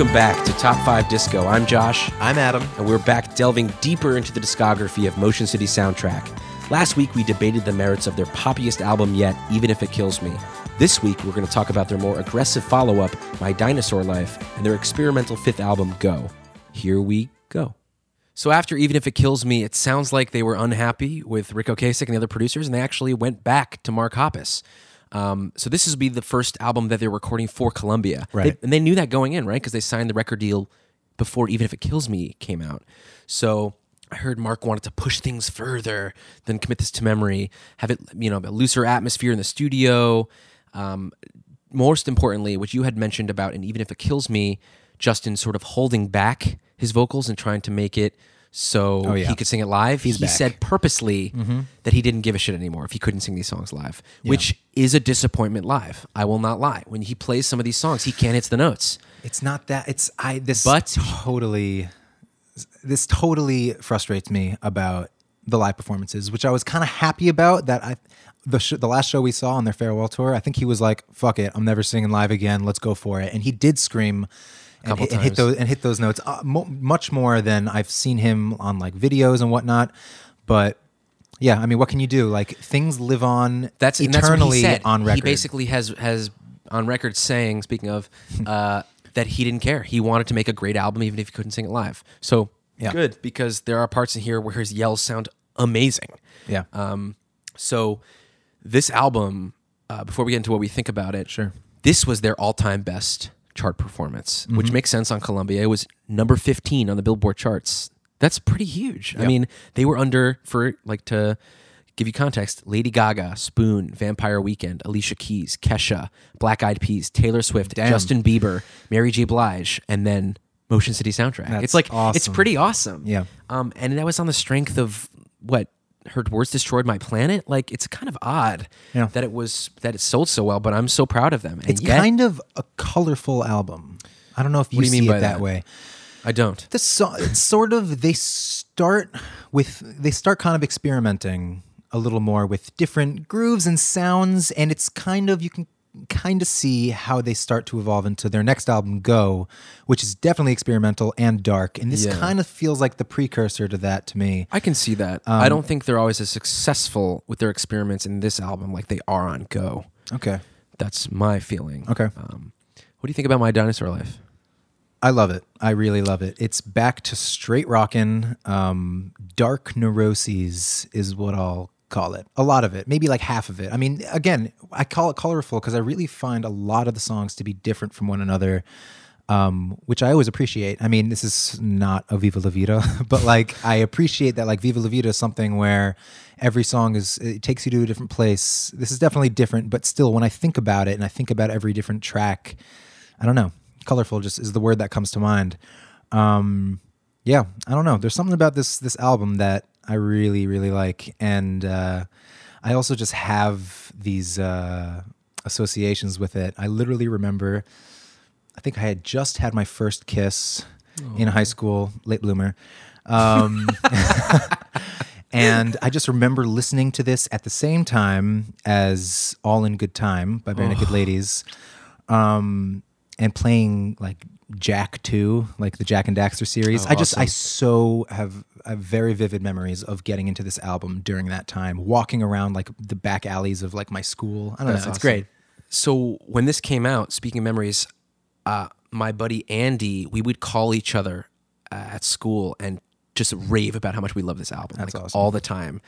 Welcome back to Top 5 Disco. I'm Josh, I'm Adam. and we're back delving deeper into the discography of Motion City Soundtrack. Last week, we debated the merits of their poppiest album yet, Even If It Kills Me. This week, we're going to talk about their more aggressive follow up, My Dinosaur Life, and their experimental fifth album, Go. Here we go. So after Even If It Kills Me, it sounds like they were unhappy with Ric Ocasek and the other producers, and they actually went back to Mark Hoppus. Um, so this will be the first album that they're recording for Columbia. Right. They- and they knew that going in, right? Because they signed the record deal before Even If It Kills Me came out. So I heard Mark wanted to push things further than commit this to memory, have it, you know, a looser atmosphere in the studio. Um, most importantly, which you had mentioned about, and even if it kills me, Justin sort of holding back his vocals and trying to make it so Oh, yeah. he could sing it live. he back. said purposely mm-hmm. that he didn't give a shit anymore if he couldn't sing these songs live, which is a disappointment live. I will not lie. When he plays some of these songs, he can't hit the notes. It's not that. It's I. This But- totally. This totally frustrates me about the live performances, which I was kind of happy about. That I, the sh- the last show we saw on their farewell tour, I think he was like, "Fuck it, I'm never singing live again. Let's go for it." And he did scream. And hit, and hit those and hit those notes uh, mo- much more than I've seen him on like videos and whatnot. But yeah, I mean, what can you do? Like things live on That's and that's eternally on record. He basically has has on record saying, speaking of, uh, that he didn't care. He wanted to make a great album, even if he couldn't sing it live. So Yeah. good because there are parts in here where his yells sound amazing. yeah, Um, so this album, uh, before we get into what we think about it, Sure. this was their all-time best chart performance, Mm-hmm. which makes sense on Columbia. It was number 15 on the Billboard charts. That's pretty huge. I mean, they were under for like to give you context: Lady Gaga, Spoon, Vampire Weekend, Alicia Keys, Kesha, Black Eyed Peas, Taylor Swift, Damn. Justin Bieber, Mary J. Blige, and then Motion City Soundtrack. That's it's like it's pretty awesome. Yeah. Um, and that was on the strength of what her words destroyed my planet. Like it's kind of odd Yeah. that it was that it sold so well, but I'm so proud of them. And It's yet- kind of a colorful album. I don't know if you, What do you see mean it by that, that? way. I don't. The so, it's sort of they start with they start kind of experimenting a little more with different grooves and sounds, and it's kind of you can kind of see how they start to evolve into their next album, Go, which is definitely experimental and dark, and this Yeah. kind of feels like the precursor to that to me. I can see that. Um, I don't think they're always as successful with their experiments in this album like they are on Go. Okay, That's my feeling. okay. Um, what do you think about my dinosaur life? I love it. I really love it. It's back to straight rockin'. Um, dark neuroses is what I'll call it. A lot of it, maybe like half of it. I mean, again, I call it colorful because I really find a lot of the songs to be different from one another, um, which I always appreciate. I mean, this is not a Viva La Vida, but like I appreciate that like Viva La Vida is something where every song is it takes you to a different place. This is definitely different, but still, when I think about it and I think about every different track, I don't know. Colorful just is the word that comes to mind. Um, yeah, I don't know. There's something about this this album that I really really like, and uh, I also just have these uh, associations with it. I literally remember. I think I had just had my first kiss in high school, late bloomer. Um, and I just remember listening to this at the same time as All in Good Time by Barenaked Ladies. Um, and playing like Jak 2, like the Jak and Daxter series. Oh, I just, I so have, I have very vivid memories of getting into this album during that time, walking around like the back alleys of like my school. I don't That's know. It's awesome. great. So when this came out, speaking of memories, uh, my buddy Andy, we would call each other uh, at school and just rave about how much we love this album, That's like awesome. all the time.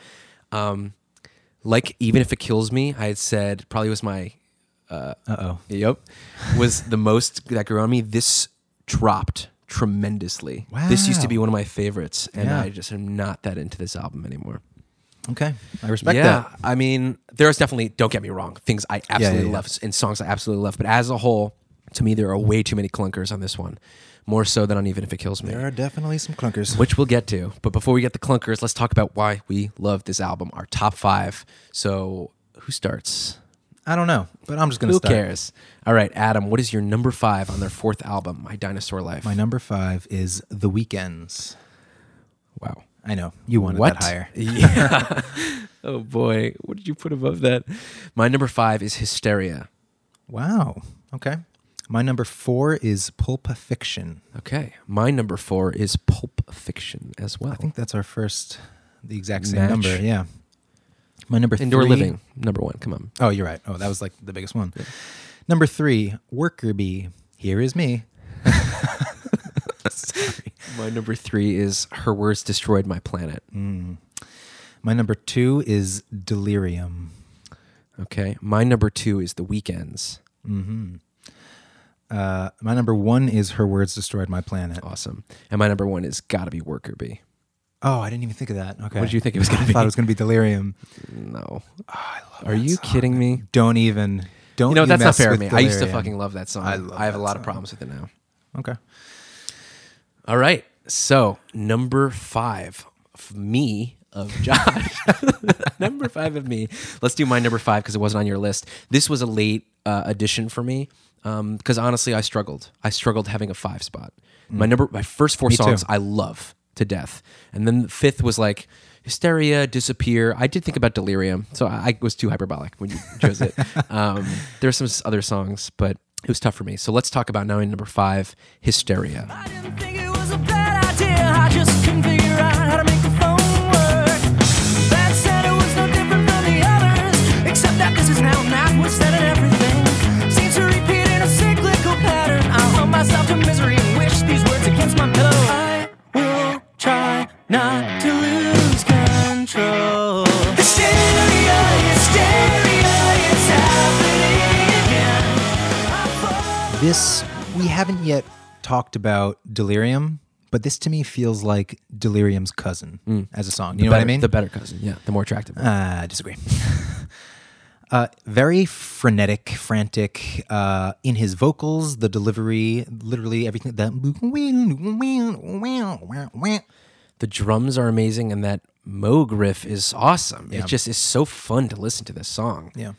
Um, like even if it kills me, I had said probably was my Uh oh. Yep. Was the most that grew on me. This dropped tremendously. Wow. This used to be one of my favorites, and Yeah. I just am not that into this album anymore. Okay. I respect yeah, that. I mean, there's definitely, don't get me wrong, things I absolutely yeah. love and songs I absolutely love, but as a whole, to me, there are way too many clunkers on this one, more so than on Even If It Kills Me. There are definitely some clunkers. which we'll get to. But before we get the clunkers, let's talk about why we love this album, our top five. So, who starts? I don't know, but I'm just going to Who start. cares? All right, Adam, what is your number five on their fourth album, My Dinosaur Life? My number five is The Weekends. wow. I know you wanted What? that higher. Yeah. oh boy, what did you put above that? My number five is Hysteria. Wow. Okay. My number four is Pulp Fiction. Okay. My number four is Pulp Fiction as well. I think that's our first, the exact same Match. number. Yeah. My number Indoor three. living, number one. Come on. Oh, you're right. Oh, that was like the biggest one. Number three, Worker Bee. Here is me. Sorry. My number three is Her Words Destroyed My Planet. Mm. My number two is Delirium. Okay. My number two is The Weekends. Mm-hmm. Uh, my number one is Her Words Destroyed My Planet. Awesome. And my number one is Gotta Be Worker Bee. Oh, I didn't even think of that. Okay. What did you think it was going I to be? thought it was going to be Delirium. No. Ah, Are you kidding me? Don't even. Don't You know, that's not fair to me. I used to fucking love that song. I I, have a lot of problems with it now. Okay. All right. So, number five of me, of Josh. number five of me. Let's do my number five because it wasn't on your list. This was a late uh, addition for me because honestly, I struggled. I struggled having a five spot. My number, my first four Mm. Me too. songs, I love to death, and then the fifth was like hysteria, disappear. I did think about delirium, so I, I was too hyperbolic when you chose it. um, there's some other songs, but it was tough for me. So let's talk about now now set it everything seems to repeat in number five, hysteria. I This we haven't yet talked about Delirium, but this to me feels like Delirium's cousin as a song. You know what I mean? The better cousin, yeah, the more attractive. one. Uh, I disagree. uh, very frenetic, frantic uh, in his vocals, the delivery, literally everything. The the drums are amazing, and that Moog riff is awesome. Yeah. It just is so fun to listen to this song. yeah,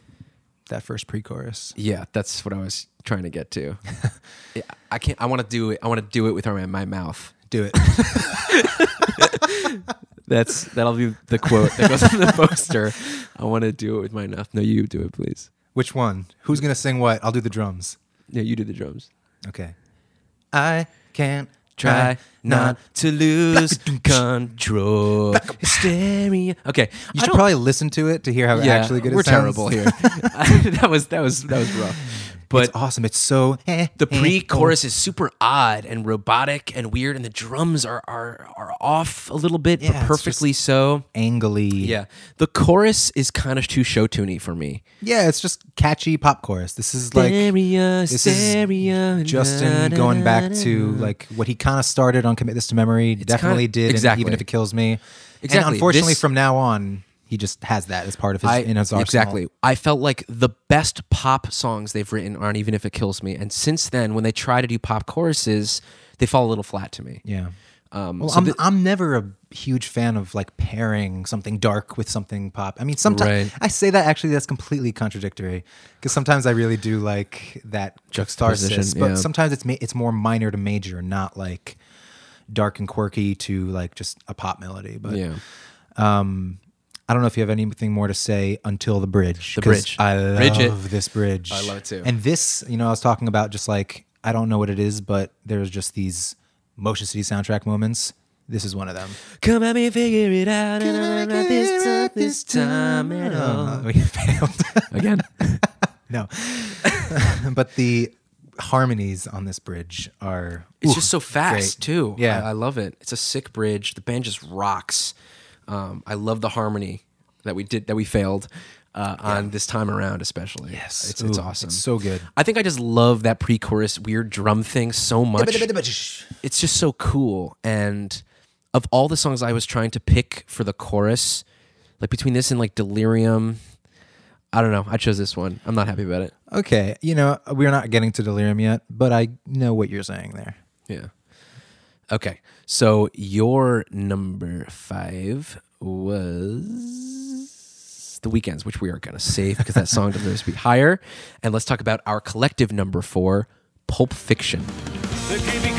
that first pre-chorus. Yeah, that's what I was trying to get to. Yeah, I can't. I want to do it. I want to do it with my, my mouth. Do it. That's that'll be the quote that goes on the poster. I want to do it with my mouth. No, you do it, please. Which one? Who's gonna sing what? I'll do the drums. Yeah, you do the drums. Okay. I can't Try not to lose control. Hysteria. Okay, You should probably listen to it to hear how actually good it we're sounds. terrible here. that was that was that was rough. But it's awesome. It's so eh, the pre-chorus is super odd and robotic and weird, and the drums are are are off a little bit, Yeah, but perfectly so. angly. Yeah, the chorus is kind of too show tuney for me. Yeah, it's just catchy pop chorus. This is like Hysteria, this is Justin na, going back to like what he kind of started on Commit This to Memory. definitely kinda- did. and exactly. even if it kills me. Exactly. And unfortunately, This- from now on, he just has that as part of his I, in his arsenal. exactly. I felt like the best pop songs they've written aren't even if it kills me. And since then, when they try to do pop choruses, they fall a little flat to me. Yeah. Um, Well, so I'm, I'm never a huge fan of like pairing something dark with something pop. I mean, sometimes Right. I say that actually that's completely contradictory because sometimes I really do like that Juxtaposition, but yeah. sometimes it's ma- it's more minor to major, not like dark and quirky to like just a pop melody. But yeah. um, I don't know if you have anything more to say until the bridge. The bridge. I love Bridge this bridge. I love it too. And this, you know, I was talking about just like I don't know what it is, but there's just these Motion City soundtrack moments. This is one of them. Come at me, figure it out, and I'm not this time, this time at uh-huh. all. we failed. Again, no, but the harmonies on this bridge are. it's ooh, just so fast great. too. Yeah. I, I love it. It's a sick bridge. The band just rocks. Um, I love the harmony that we did that we failed uh, on this time around, especially. Yes, it's, it's Ooh, awesome. It's so good. I think I just love that pre-chorus weird drum thing so much. it's just so cool. And of all the songs I was trying to pick for the chorus, like between this and like Delirium, I don't know. I chose this one. I'm not happy about it. Okay, you know we're not getting to delirium yet, but I know what you're saying there. Yeah. Okay. So your number five was The Weekends, which we are going to save because that song deserves to be higher. And let's talk about our collective number four, Pulp Fiction. The creepy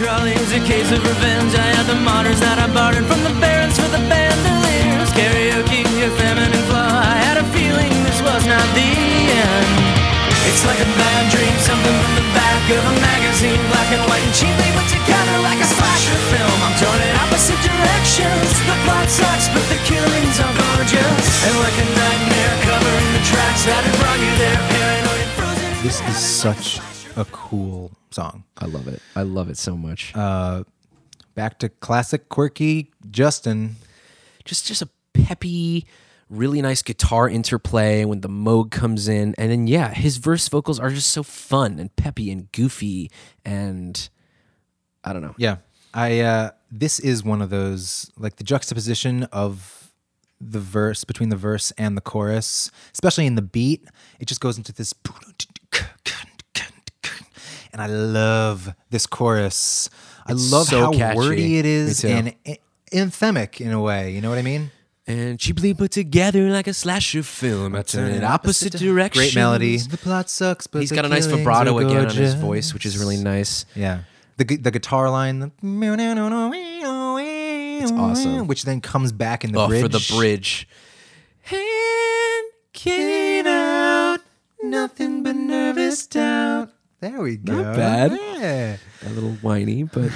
a case of revenge. I had the models that I from the for the bandoliers. Karaoke, feminine flaw. I had a feeling this was not the end. It's like a bad dream, something from the back of a magazine, black and white and cheaply put together like a slasher film. I'm torn in opposite directions. The plot sucks, but the killings are gorgeous. And like a nightmare covering the tracks that have brought you there, paranoid and frozen. This is such a cool song. I love it. I love it so much. Uh, back to classic quirky Justin. just just a peppy, really nice guitar interplay when the Moog comes in, and then yeah, his verse vocals are just so fun and peppy and goofy, and I don't know. Yeah. I uh this is one of those like the juxtaposition of the verse between the verse and the chorus, especially in the beat, it just goes into this and I love this chorus. I love so how catchy. wordy it is and anthemic in a way. You know what I mean? And cheaply put together like a slasher film, I turn it opposite directions. Great melody. The plot sucks, but He's the got a nice killings vibrato are again on his gorgeous. voice, which is really nice. Yeah. The gu- the guitar line, the it's awesome. Which then comes back in the Oh, bridge. for the bridge. Hand can't out, Nothing but nervous doubt. There we go. Not bad. Yeah. a little whiny, but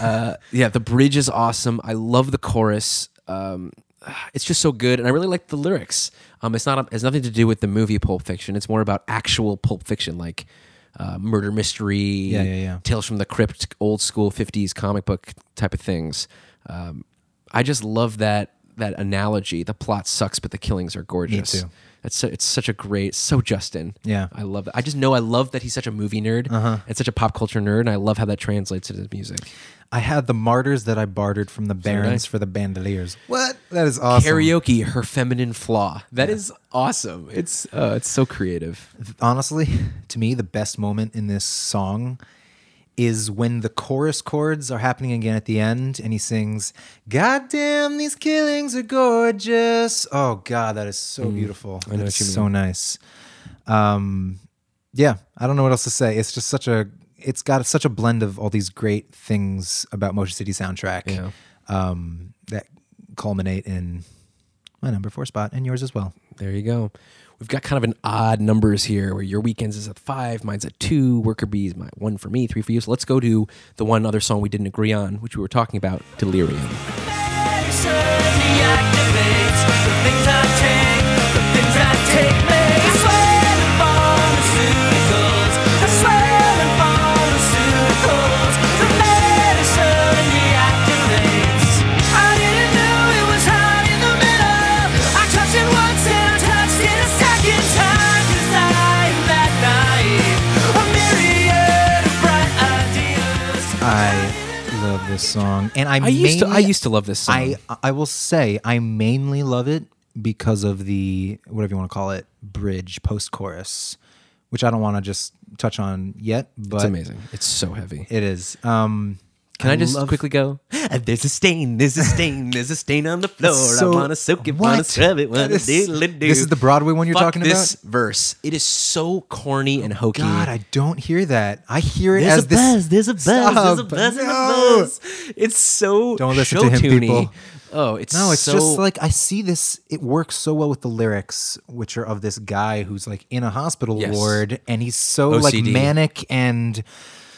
uh, yeah, the bridge is awesome. I love the chorus. Um, it's just so good, and I really like the lyrics. Um, it's not it has nothing to do with the movie Pulp Fiction. It's more about actual Pulp Fiction, like uh, murder mystery, Yeah, yeah, yeah. tales from the crypt, old school '50s comic book type of things. Um, I just love that that analogy. The plot sucks, but the killings are gorgeous. too. It's so, it's such a great, so Justin. Yeah. I love it. I just know I love that he's such a movie nerd Uh-huh. and such a pop culture nerd, and I love how that translates into his music. I had the martyrs that I bartered from the barons for the bandoliers. What? That is awesome. Karaoke, her feminine flaw. That is awesome. It's uh, it's so creative. honestly, to me, the best moment in this song is when the chorus chords are happening again at the end and he sings, God damn, these killings are gorgeous. Oh, God, that is so beautiful. Mm, I know That's so nice. Um, yeah, I don't know what else to say. It's just such a, it's got such a blend of all these great things about Motion City soundtrack Yeah. um, that culminate in my number four spot and yours as well. There you go. We've got kind of an odd numbers here where your weekends is at five, mine's at two, worker bees, my one for me, three for you. So let's go to the one other song we didn't agree on, which we were talking about, Delirium. This song, and I, I used to I used to love this song. I I will say I mainly love it because of the whatever you want to call it bridge post chorus, which I don't want to just touch on yet, but it's amazing. It's so heavy. It is. Um, Can I, just love- quickly go? Uh, there's a stain, there's a stain, there's a stain on the floor. So- I wanna soak it, I wanna what? scrub it, wanna That is- diddle-a-doo. This is the Broadway one you're Fuck talking this about. verse. It is so corny and oh, hokey. God, I don't hear that. I hear it there's as a this. buzz, there's a buzz, there's a Stop. buzz, there's No. a buzz. It's so Don't listen to him, people. Oh, it's No, it's so, just like I see this. It works so well with the lyrics, which are of this guy who's like in a hospital Yes. ward, and he's so like OCD. manic and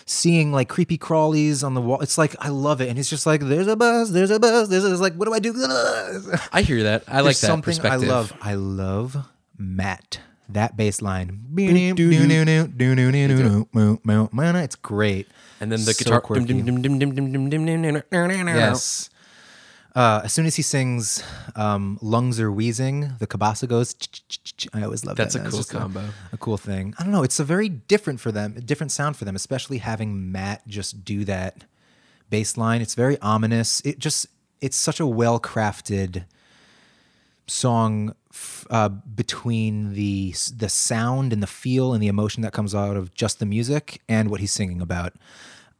seeing like creepy crawlies on the wall. It's like I love it, and he's just like, "There's a buzz, there's a buzz, there's." A, it's like, what do I do? I hear that. I like that something I love. I love Matt. That bass line. It's great. And then the So guitar. Yes. Uh, as soon as he sings um, "Lungs Are Wheezing," the cabasa goes. I always love That's that. That's a cool combo. A, cool thing. I don't know. It's a very different for them, a different sound for them, especially having Matt just do that bass line. It's very ominous. It just it's such a well crafted song f- uh, between the the sound and the feel and the emotion that comes out of just the music and what he's singing about.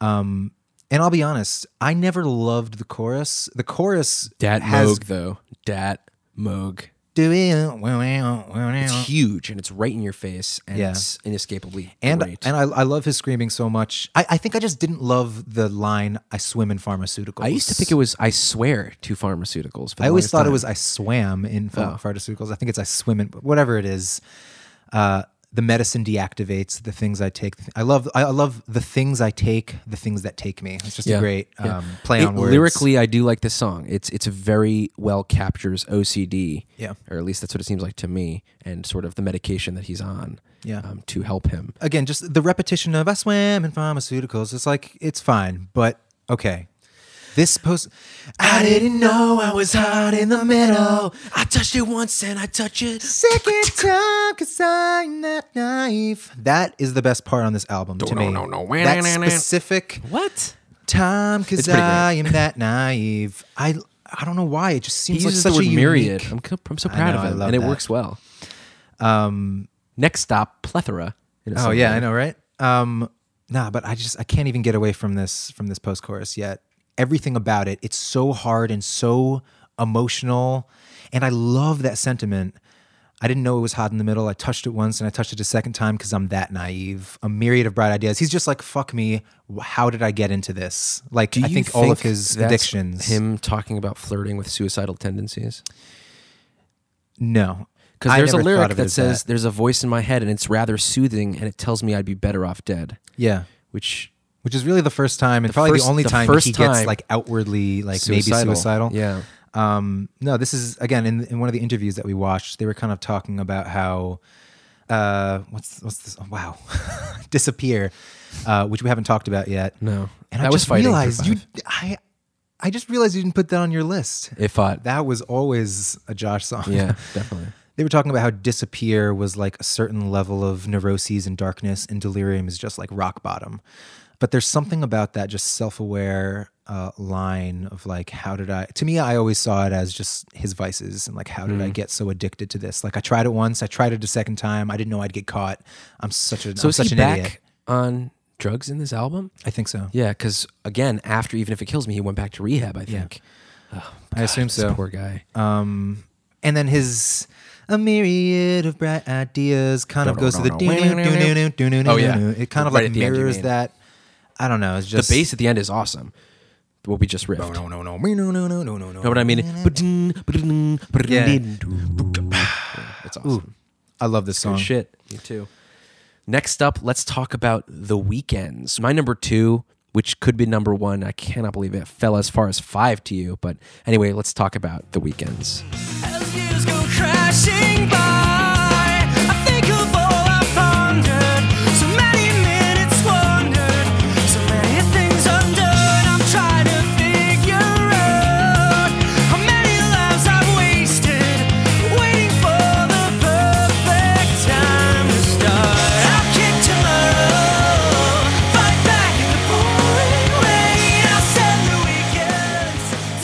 Um, and I'll be honest, I never loved the chorus. The chorus Dat has Moog though. Dat Moog. and It's huge and it's right in your face and Yeah. it's inescapably and great. I, I love his screaming so much. I, I think I just didn't love the line "I swim in pharmaceuticals." I used to think it was I swear to pharmaceuticals. I always thought it was I swam in ph- Oh. pharmaceuticals. I think it's I swim in, whatever it is. Uh, the medicine deactivates the things I take. I love I love the things I take, the things that take me. It's just a great Yeah. um, play It- on words. Lyrically, I do like this song. It's it's very well captures OCD. Yeah. or at least that's what it seems like to me, and sort of the medication that he's on. Yeah. um, to help him. again, just the repetition of I swam in pharmaceuticals. It's like it's fine, but okay. This post, I didn't know I was hot in the middle. I touched it once and I touch it. Second time, cause I'm that naive. That is the best part on this album to No, me. no, no. That specific What? time, cause It's pretty great. I am that naive. I I don't know why. It just seems like such a myriad. I'm, I'm so proud know, of I him, love and it works well. Um, Next stop, plethora. Oh yeah, way. I know, right? Um, nah, but I just I can't even get away from this from this post chorus yet. Everything about it, it's so hard and so emotional, and I love that sentiment. I didn't know it was hot in the middle. I touched it once and I touched it a second time because I'm that naive. A myriad of bright ideas. He's just like, fuck me. How did I get into this? Like, Do I you think, all of his addictions. Him talking about flirting with suicidal tendencies. No. Because there's a lyric that says, "There's a voice in my head, and it's rather soothing, and it tells me I'd be better off dead." yeah. Which Which is really the first time and probably first- the only the time he gets like outwardly like maybe Suicidal. suicidal. Yeah. Um, no, this is again in in one of the interviews that we watched. They were kind of talking about how, uh, what's what's this? Oh, wow, disappear, uh, which we haven't talked about yet. no, and I was just fighting. realized you. I, I just realized you didn't put that on your list. It fought. That was always a Josh song. yeah, definitely. they were talking about how disappear was like a certain level of neuroses and darkness, and delirium is just like rock bottom. But there's something about that just self-aware uh, line of like, how did I? To me, I always saw it as just his vices and like, how did I Mm. get so addicted to this? Like, I tried it once, I tried it a second time, I didn't know I'd get caught. I'm such a, So I'm is such he an back idiot. on drugs in this album? I think so. Yeah, because again, after even if it kills me, he went back to rehab. I think. I assume so. Poor guy. Um, and then his a myriad of bright ideas kind of goes to the doo doo no do Oh, yeah. It kind of like at the end, you mirrors that. I don't know. It's just The bass at the end is awesome. What we just riffed. No, no, no, no, no, no, no, no, no. Know what I mean? Yeah. It's awesome. I love this song. Good shit. Me too. Next up, let's talk about the weekends. My number two, which could be number one, I cannot believe it fell as far as five to you. But anyway, let's talk about the weekends. As years go crashing by,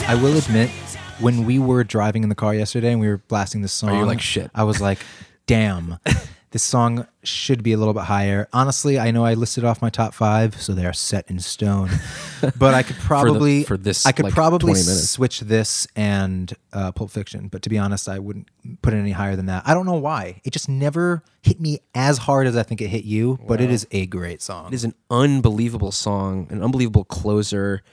I will admit, when we were driving in the car yesterday and we were blasting this song, you like, "Shit"? I was like, "Damn, this song should be a little bit higher." Honestly, I know I listed off my top five, so they are set in stone. But I could probably for this, I could like, probably 20 minutes. switch this and uh, Pulp Fiction. But to be honest, I wouldn't put it any higher than that. I don't know why. It just never hit me as hard as I think it hit you. But it is a great song. It is an unbelievable song, an unbelievable closer.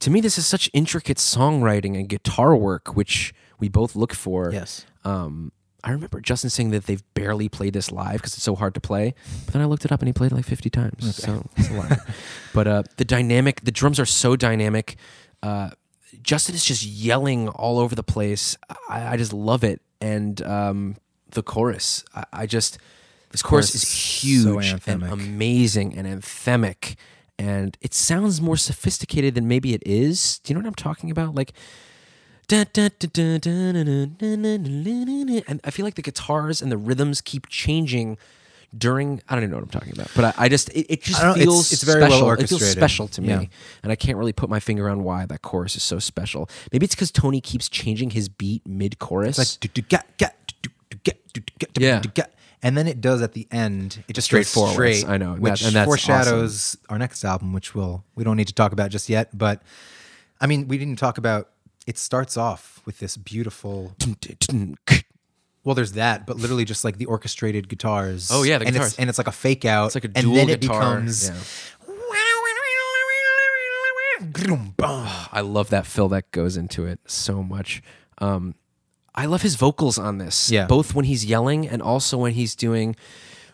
To me, this is such intricate songwriting and guitar work, which we both look for. Yes. Um, I remember Justin saying that they've barely played this live because it's so hard to play. But then I looked it up and he played it like 50 times. So it's a lot. but uh, the dynamic, the drums are so dynamic. Uh, Justin is just yelling all over the place. I, I just love it. And um, the chorus, I, I just, this chorus, chorus is is huge so and amazing and anthemic and it sounds more sophisticated than maybe it is. Do you know what I'm talking about? Like, and I feel like the guitars and the rhythms keep changing during. I don't even know what I'm talking about, but I, I just it, it just feels it's, it's very special. well orchestrated. It feels special to me, yeah. and I can't really put my finger on why that chorus is so special. Maybe it's because Tony keeps changing his beat mid chorus. Like, yeah and then it does at the end. It just Straight goes straight, I know, which that- and that's foreshadows our next album, which we'll we don't need to talk about just yet. But I mean, we didn't talk about. It starts off with this beautiful. Well, there's that, but literally just like the orchestrated guitars. Oh, yeah, the and guitars. It's, and it's like a fake out. It's like a and dual then it guitar. becomes. Yeah. I love that fill that goes into it so much. Um, I love his vocals on this. Yeah. Both when he's yelling and also when he's doing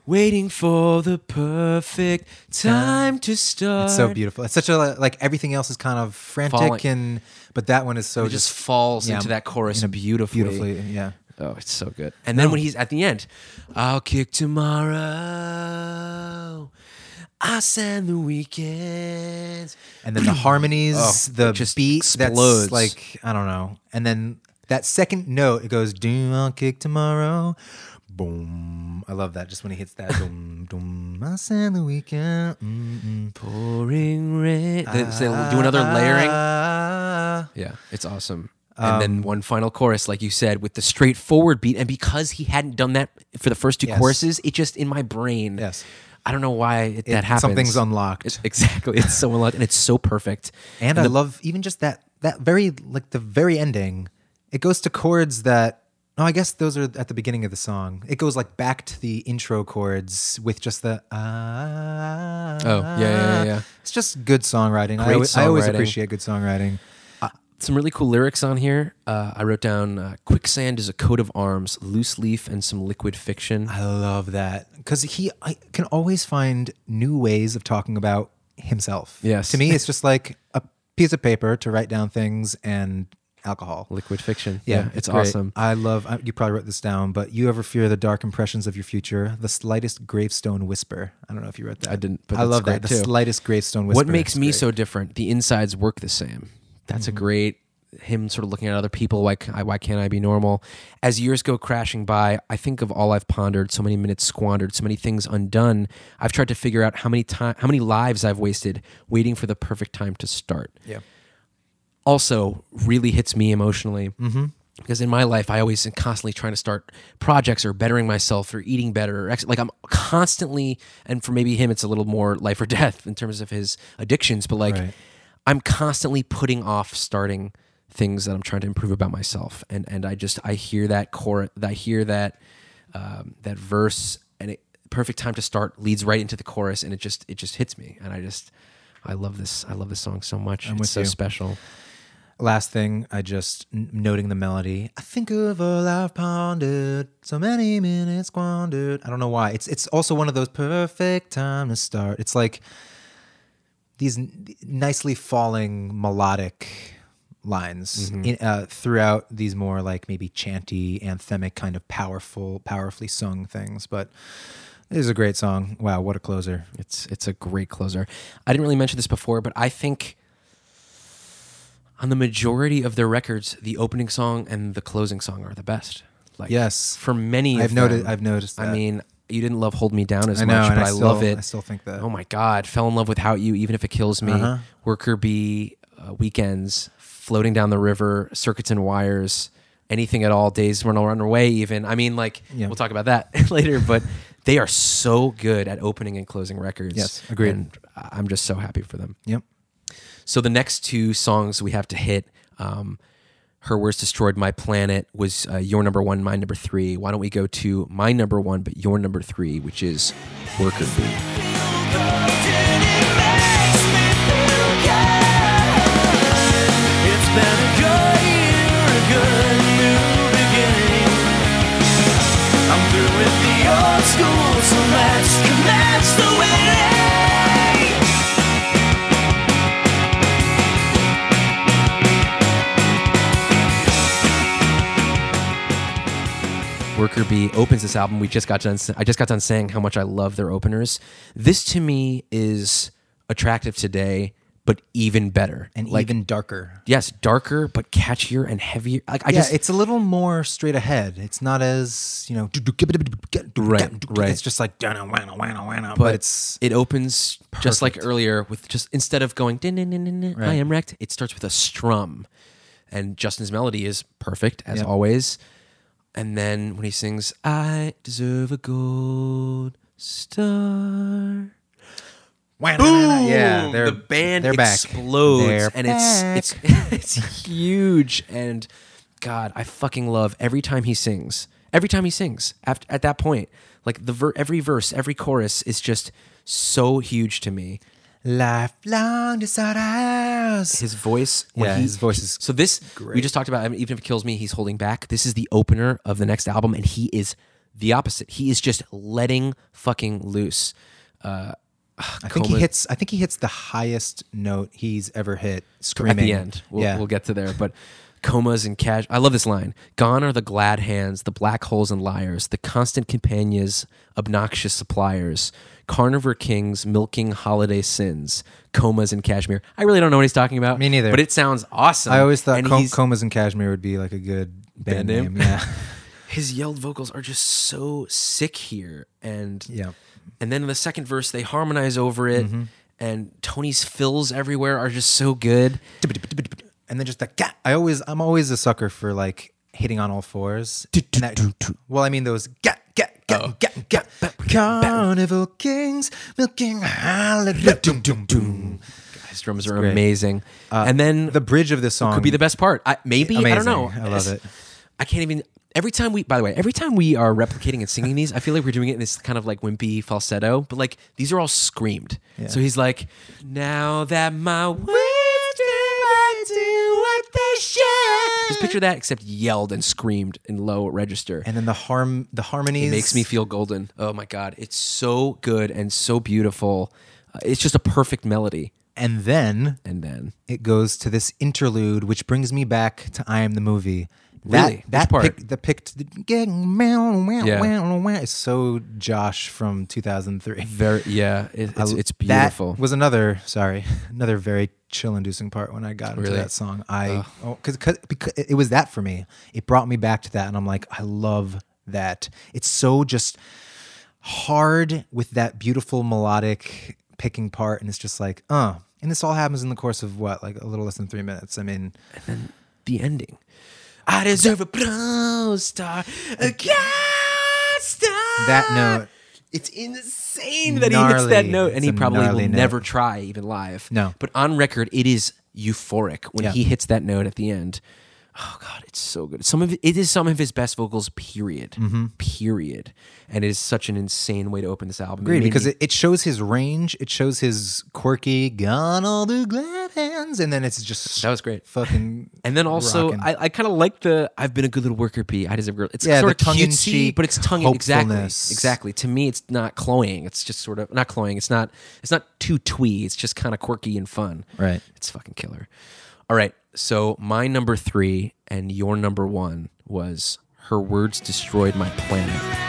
waiting for the perfect time to start. It's so beautiful. It's such a like everything else is kind of frantic Falling. and but that one is so It just falls yeah, into that chorus in a beautifully. Beautifully, yeah. Oh, it's so good. And then when he's at the end, I'll kick tomorrow. I send the weekends. And then the harmonies, Oh, the just beat explodes. that's like I don't know. And then that second note, it goes doom I'll kick tomorrow. Boom. I love that. Just when he hits that boom, boom. I'll send the weekend. Mm-mm. Pouring rain. They, they do another layering. Ah. Yeah, it's awesome. And then one final chorus, like you said, with the straightforward beat. And because he hadn't done that for the first two Yes. choruses, it just in my brain. Yes. I don't know why it, that happens. something's unlocked. It's- exactly. It's so unlocked, and it's so perfect. And I love even just that that very like the very ending. It goes to chords that no, I guess those are at the beginning of the song. It goes like back to the intro chords with just the ah. Oh, yeah, yeah, yeah. It's just good songwriting. I, Great always, I always appreciate good songwriting. some really cool lyrics on here. Uh, I wrote down uh, "Quicksand is a coat of arms, loose leaf, and some liquid fiction." I love that because he I can always find new ways of talking about himself. Yes. to me, it's just like a piece of paper to write down things and alcohol. Liquid fiction. Yeah, it's, great. awesome. I love. I, you probably wrote this down, but you ever fear the dark impressions of your future, the slightest gravestone whisper. I don't know if you wrote that. I didn't, but I love that. The too. slightest gravestone whisper. what makes me great. so different? The insides work the same. That's Mm-hmm. a great him sort of looking at other people. Why why can't I be normal? As years go crashing by, I think of all I've pondered, so many minutes squandered, so many things undone. I've tried to figure out how many time, how many lives I've wasted waiting for the perfect time to start. Yeah. Also really hits me emotionally because in my life i always am constantly trying to start projects or bettering myself or eating better or ex- like i'm constantly and for maybe him it's a little more life or death in terms of his addictions but like Right. i'm constantly putting off starting things that i'm trying to improve about myself. And and i just i hear that core i hear that um, that verse and it perfect time to start leads right into the chorus and it just it just hits me. And i just i love this i love this song so much. I'm it's so you. special Last thing, I just n- noting the melody. I think of all I've pondered, so many minutes squandered. I don't know why. It's it's also one of those perfect time to start. It's like these n- nicely falling melodic lines in, uh, throughout these more like maybe chanty, anthemic kind of powerful, powerfully sung things. But it is a great song. Wow, what a closer! It's it's a great closer. I didn't really mention this before, but I think on the majority of their records, the opening song and the closing song are the best. Like Yes. for many. I've noted- them. I've noticed I mean, you didn't love "Hold Me Down" as I know, much, but I I, still- love it. I still think that. Oh my god, fell in love without you, even if it kills me. Uh-huh. Worker bee, uh, weekends, floating down the river, circuits and wires, anything at all. Days run run away. Even I mean, like Yeah. we'll talk about that later, but. They are so good at opening and closing records. Yes, agreed. And I'm just so happy for them. Yep. So the next two songs we have to hit, um, "Her Words Destroyed My Planet" was uh, your number one, my number three. Why don't we go to my number one, but your number three, which is "Worker Bee." Worker Bee opens this album. We just got done. I just got done saying how much I love their openers. This to me is attractive today, but even better And Like, even darker. yes, darker but catchier and heavier. Like I yeah, just it's a little more straight ahead. It's not as you know, Right, right. It's just like but, but it's it opens just like earlier with just instead of going I am wrecked. It starts with a strum, and Justin's melody is perfect as Yep. always. And then when he sings, "I deserve a gold star," Boom! yeah, they're the band they're back. explodes, They're and back. it's it's it's huge. And God, I fucking love every time he sings. Every time he sings, after, at that point, like the ver- every verse, every chorus is just so huge to me. Lifelong desires. His voice, when Yeah, he- his voice is so. This we just talked about. I mean, even if it kills me, he's holding back. This is the opener of the next album, and he is the opposite. He is just letting fucking loose. Uh, I think he hits. I think he hits the highest note he's ever hit. Screaming at the end. We'll, yeah, we'll get to there. But comas and cash. I love this line. Gone are the glad hands, the black holes and liars, the constant companions, obnoxious suppliers, carnivore kings milking holiday sins, comas and cashmere. I really don't know what he's talking about. Me neither. But it sounds awesome. I always thought Com- he's- comas and cashmere would be like a good band, Band name? name. Yeah, his yelled vocals are just so sick here and Yeah. and then in the second verse they harmonize over it Mm-hmm. and tony's fills everywhere are just so good and then just the gah. I always, I'm always a sucker for like hitting on all fours. And that- well, I mean those gah, Carnival kings milking holiday. Doom, doom, doom. his drums are great. amazing uh, and then The bridge of this song could be the best part I, maybe i don't know I love it. i can't even every time we by the way every time we are replicating and singing these i feel like we're doing it in this kind of like wimpy falsetto but like these are all screamed so he's like now that my I do what they should just picture that except yelled and screamed in low register And then the harm, the harmonies It makes me feel golden. Oh my god, it's so good and so beautiful. Uh, it's just a perfect melody. And then And then it goes to this interlude, which brings me back to I Am the Movie. Really? That that part? pick, the pick to the getting meow, meow, Yeah. meow, meow is so Josh from 2003. very yeah, it, it's, I- it's beautiful. That was another sorry, another very chill-inducing part when I got into that song. I oh, cause, cause because it was that for me. It brought me back to that, and I'm like, I love that. It's so just hard with that beautiful melodic picking part, and it's just like, uh. And this all happens in the course of what, like a little less than three minutes. I mean, and then the ending. I deserve a pro star, a star. That note. It's insane that he hits that Gnarly. note, and It's he a probably will note. never try even live. No. but on record, it is euphoric when Yeah. he hits that note at the end. Oh God, it's so good. Some of it, it is some of his best vocals. Period. Mm-hmm. Period. And it is such an insane way to open this album. Agreed, made because me- it, shows his range. It shows his quirky, gone all the glad hands, and then it's just That was great. Fucking And then also. I, I kind of like the "I've been a good little worker" bee i deserve a girl. It's Yeah, sort of cutesy, tongue-in-cheek but it's tongue exactly, hopefulness. exactly. To me, it's not cloying. It's just sort of not cloying. It's not. It's not too twee. It's just kind of quirky and fun. Right. It's fucking killer. All right. So my number three and your number one was "Her Words Destroyed My Planet."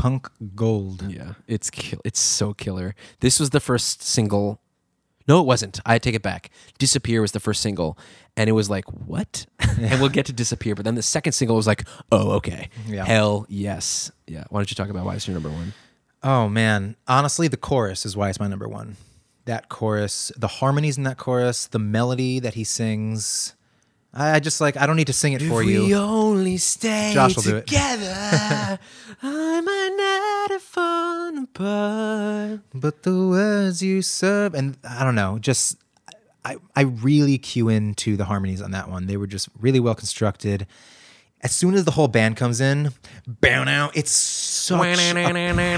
Punk gold. Yeah, it's kill. It's so killer. This was the first single. No, it wasn't. I take it back. Disappear was the first single, and it was like what? and we'll get to disappear. But then the second single was like, oh, okay, Yeah. hell yes, yeah. Why don't you talk about why it's your number one? Oh man, honestly, the chorus is why it's my number one. That chorus, the harmonies in that chorus, the melody that he sings. I I just like I don't need to sing it for if you. we only stay Josh will do it. together, I might not have fallen apart. But the words you serve, and I don't know, just I, I really cue into the harmonies on that one. They were just really well constructed. As soon as the whole band comes in, bow now, it's such a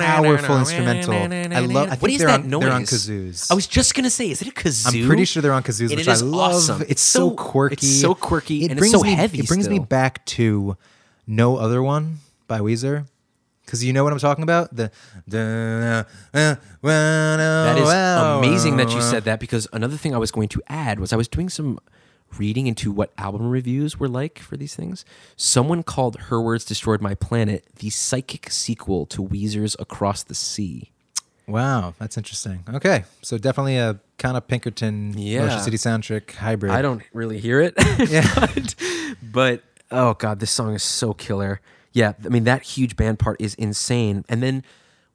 powerful instrumental. I love. I think What is they're that on, noise? They're on kazoos. I was just gonna say, is it a kazoo? I'm pretty sure they're on kazoos, which it is I love. awesome. It's, so, quirky. It's so quirky It and brings it's so me, heavy. It brings me back to "No Other One" by Weezer. Because you know what I'm talking about? The, the uh, That is amazing that you said that because another thing I was going to add was I was doing some reading into what album reviews were like for these things. Someone called Her Words Destroyed My Planet the psychic sequel to Weezer's Across the Sea. Wow, that's interesting. Okay, so definitely a kind of Pinkerton Yeah. Motion City soundtrack hybrid. I don't really hear it. but, but oh god, this song is so killer. Yeah, I mean that huge band part is insane. And then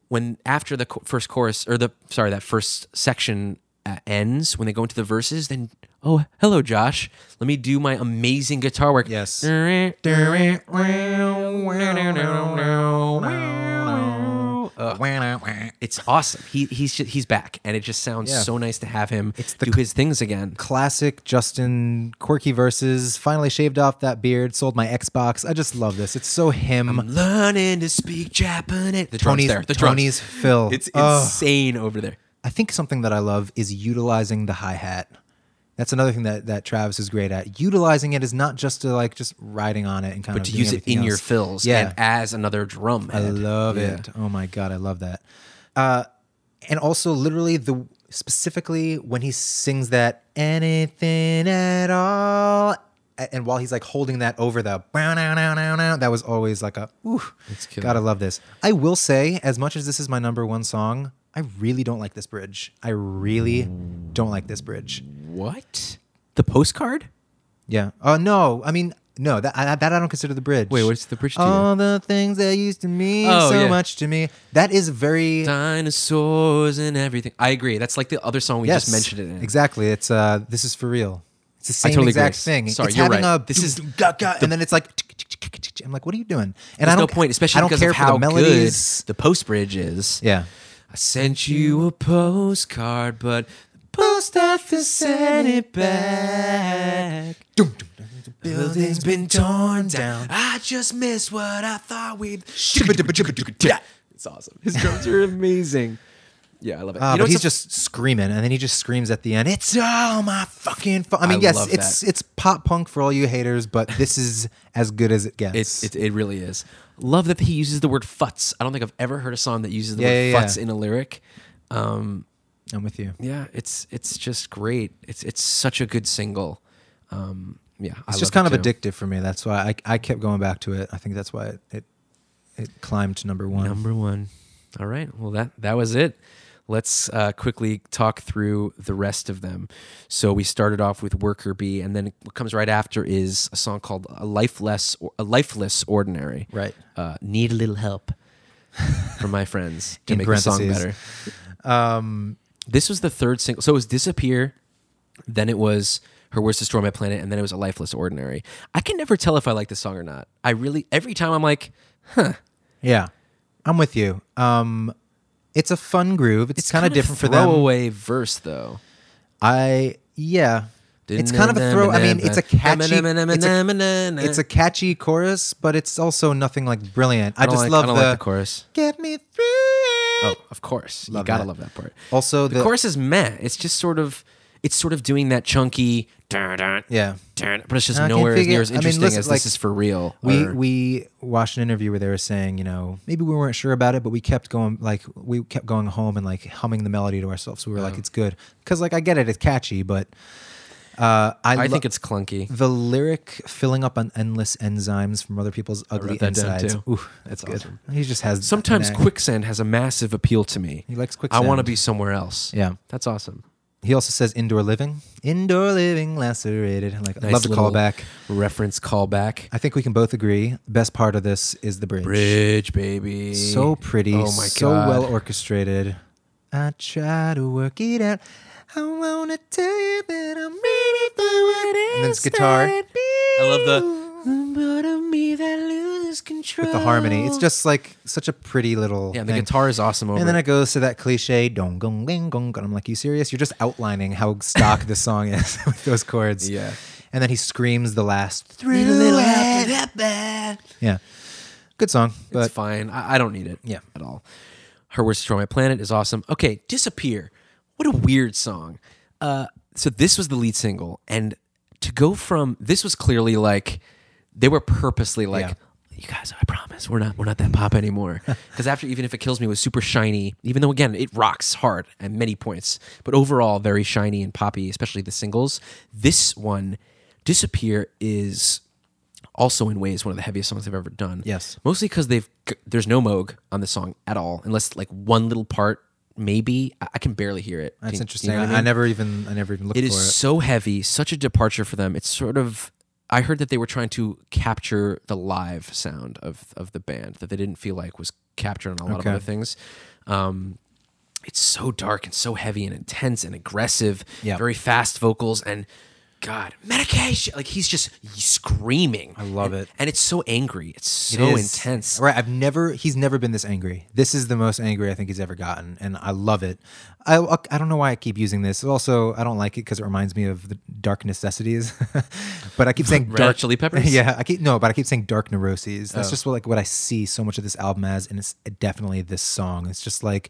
when after the first chorus or the sorry that first section Uh, ends, when they go into the verses, then oh hello Josh, let me do my amazing guitar work. Yes. It's awesome. He he's he's back, and it just sounds Yeah. so nice to have him It's the do his things again. Classic Justin quirky verses. Finally shaved off that beard. Sold my Xbox. I just love this. It's so him. I'm Learning to speak Japanese. The Tony's there. The. Tony's Phil. It's Oh. insane over there. I think something that I love is utilizing the hi hat. That's another thing that, that Travis is great at. Utilizing it is not just to like just riding on it and kind But of to use it in your fills Yeah, and as another drum I love Yeah. it. Oh my god, I love that. Uh, and also, literally, the specifically when he sings that anything at all, and while he's like holding that over the "Bow, now, now, now, now," that was always like a ooh. Gotta love this. I will say, as much as this is my number one song, I really don't like this bridge. I really don't like this bridge. What? The postcard? Yeah. Oh no. I mean, no. That I, that I don't consider the bridge. Wait, what's the bridge to you? All the things that used to mean Oh, so yeah. much to me. That is very. Dinosaurs and everything. I agree. That's like the other song we yes, just mentioned it in. Exactly. It's uh. This is for real. It's the I same totally exact agree. thing. Sorry, it's you're having right. a This is and then it's like I'm like, what are you doing? And There's I don't no point, especially I don't because care of for how the melodies. good the post bridge is. Yeah. I sent you a postcard, but the post office sent it back. The Building's been torn down. I just missed what I thought we'd. It's awesome. His drums are amazing. Yeah, I love it. Uh, You know but he's a- just screaming, and then he just screams at the end. It's all my fucking. Fu-. I mean, I yes, love it's that. it's pop punk for all you haters, but this is as good as it gets. It, it, it really is. Love that he uses the word futz. I don't think I've ever heard a song that uses the Yeah, word yeah, yeah. futz in a lyric. Um, I'm with you. yeah, it's it's just great. It's it's such a good single. Um, yeah, I It's just love kind it of too. addictive for me. That's why I, I kept going back to it. I think that's why it it, it climbed to number one. Number one. All right. Well, that that was it. Let's uh, quickly talk through the rest of them. So we started off with Worker Bee, and then what comes right after is a song called "A Lifeless a Lifeless Ordinary." Right. Uh, Need a little help from my friends to make the song better. Um, this was the third single. So it was "Disappear," then it was "Her Words Destroy My Planet," and then it was "A Lifeless Ordinary." I can never tell if I like the song or not. I really every time I'm like, huh. Yeah, I'm with you. Um, it's a fun groove. It's, kind of different for them. Throwaway verse though. I yeah. It's kind of a throw. I mean, it's a catchy. It's a, it's a catchy chorus, but it's also nothing like brilliant. I, I just like, love I the, like the chorus. Get me through. Oh, of course. Love you gotta that. love that part. Also, the, the- chorus is meh. It's just sort of it's sort of doing that chunky dun, dun, Yeah. dun, but it's just I nowhere as figure- near as I mean, interesting listen, as like, this is for real. We or- we watched an interview where they were saying, you know, maybe we weren't sure about it, but we kept going like we kept going home and like humming the melody to ourselves. We were like, it's good because like I get it, it's catchy, but uh, I I lo- think it's clunky. the lyric filling up on endless enzymes from other people's ugly that insides. too. Ooh, that's, That's good. awesome. He just has Sometimes quicksand has a massive appeal to me. He likes quicksand. I want to be somewhere else. Yeah. That's awesome. He also says indoor living, indoor living, lacerated. Like I Nice love the little callback. Reference callback. I think we can both agree. Best part of this is the bridge. Bridge, baby. So pretty. Oh my so god. well orchestrated. I try to work it out. I wanna tell you that I'm ready for it. And then it's guitar I love the part of me that loses control. with the harmony. It's just like such a pretty little. yeah. The thing. guitar is awesome over. And then it. it goes to that cliche dong gong ding gong. gong. I'm like, you serious? You're just outlining how stock this song is with those chords. Yeah. And then he screams the last through Need a little it. help that bad. Yeah. Good song, It's but fine. I, I don't need it. Yeah. At all. Her Words Destroy My Planet is awesome. Okay, Disappear. What a weird song. Uh, so this was the lead single, and to go from this was clearly like they were purposely like, Yeah. you guys, I promise, we're not we're not that pop anymore. Because after even if it kills me was super shiny, even though again it rocks hard at many points, but overall very shiny and poppy, especially the singles. This one, Disappear, is also in ways one of the heaviest songs I've ever done. Yes. Mostly because they've there's no Moog on the song at all, unless like one little part maybe. I, can barely hear it. that's you- interesting. you know I, I, I never even I never even looked It for is it. so heavy, such a departure for them. It's sort of. I heard that they were trying to capture the live sound of of the band that they didn't feel like was captured on a lot Okay. of other things. Um, it's so dark and so heavy and intense and aggressive. Yeah. Very fast vocals and God, medication! Like he's just screaming. I love and, it. and it's so angry. It's so is. intense. Right. I've never, he's never been this angry. This is the most angry I think he's ever gotten. And I love it. I, I don't know why I keep using this. Also, I don't like it because it reminds me of the dark necessities. but I keep saying Red dark Chili Peppers? Yeah. I keep, no, but I keep saying dark neuroses. That's Oh. just what, like what I see so much of this album as. And it's definitely this song. It's just like,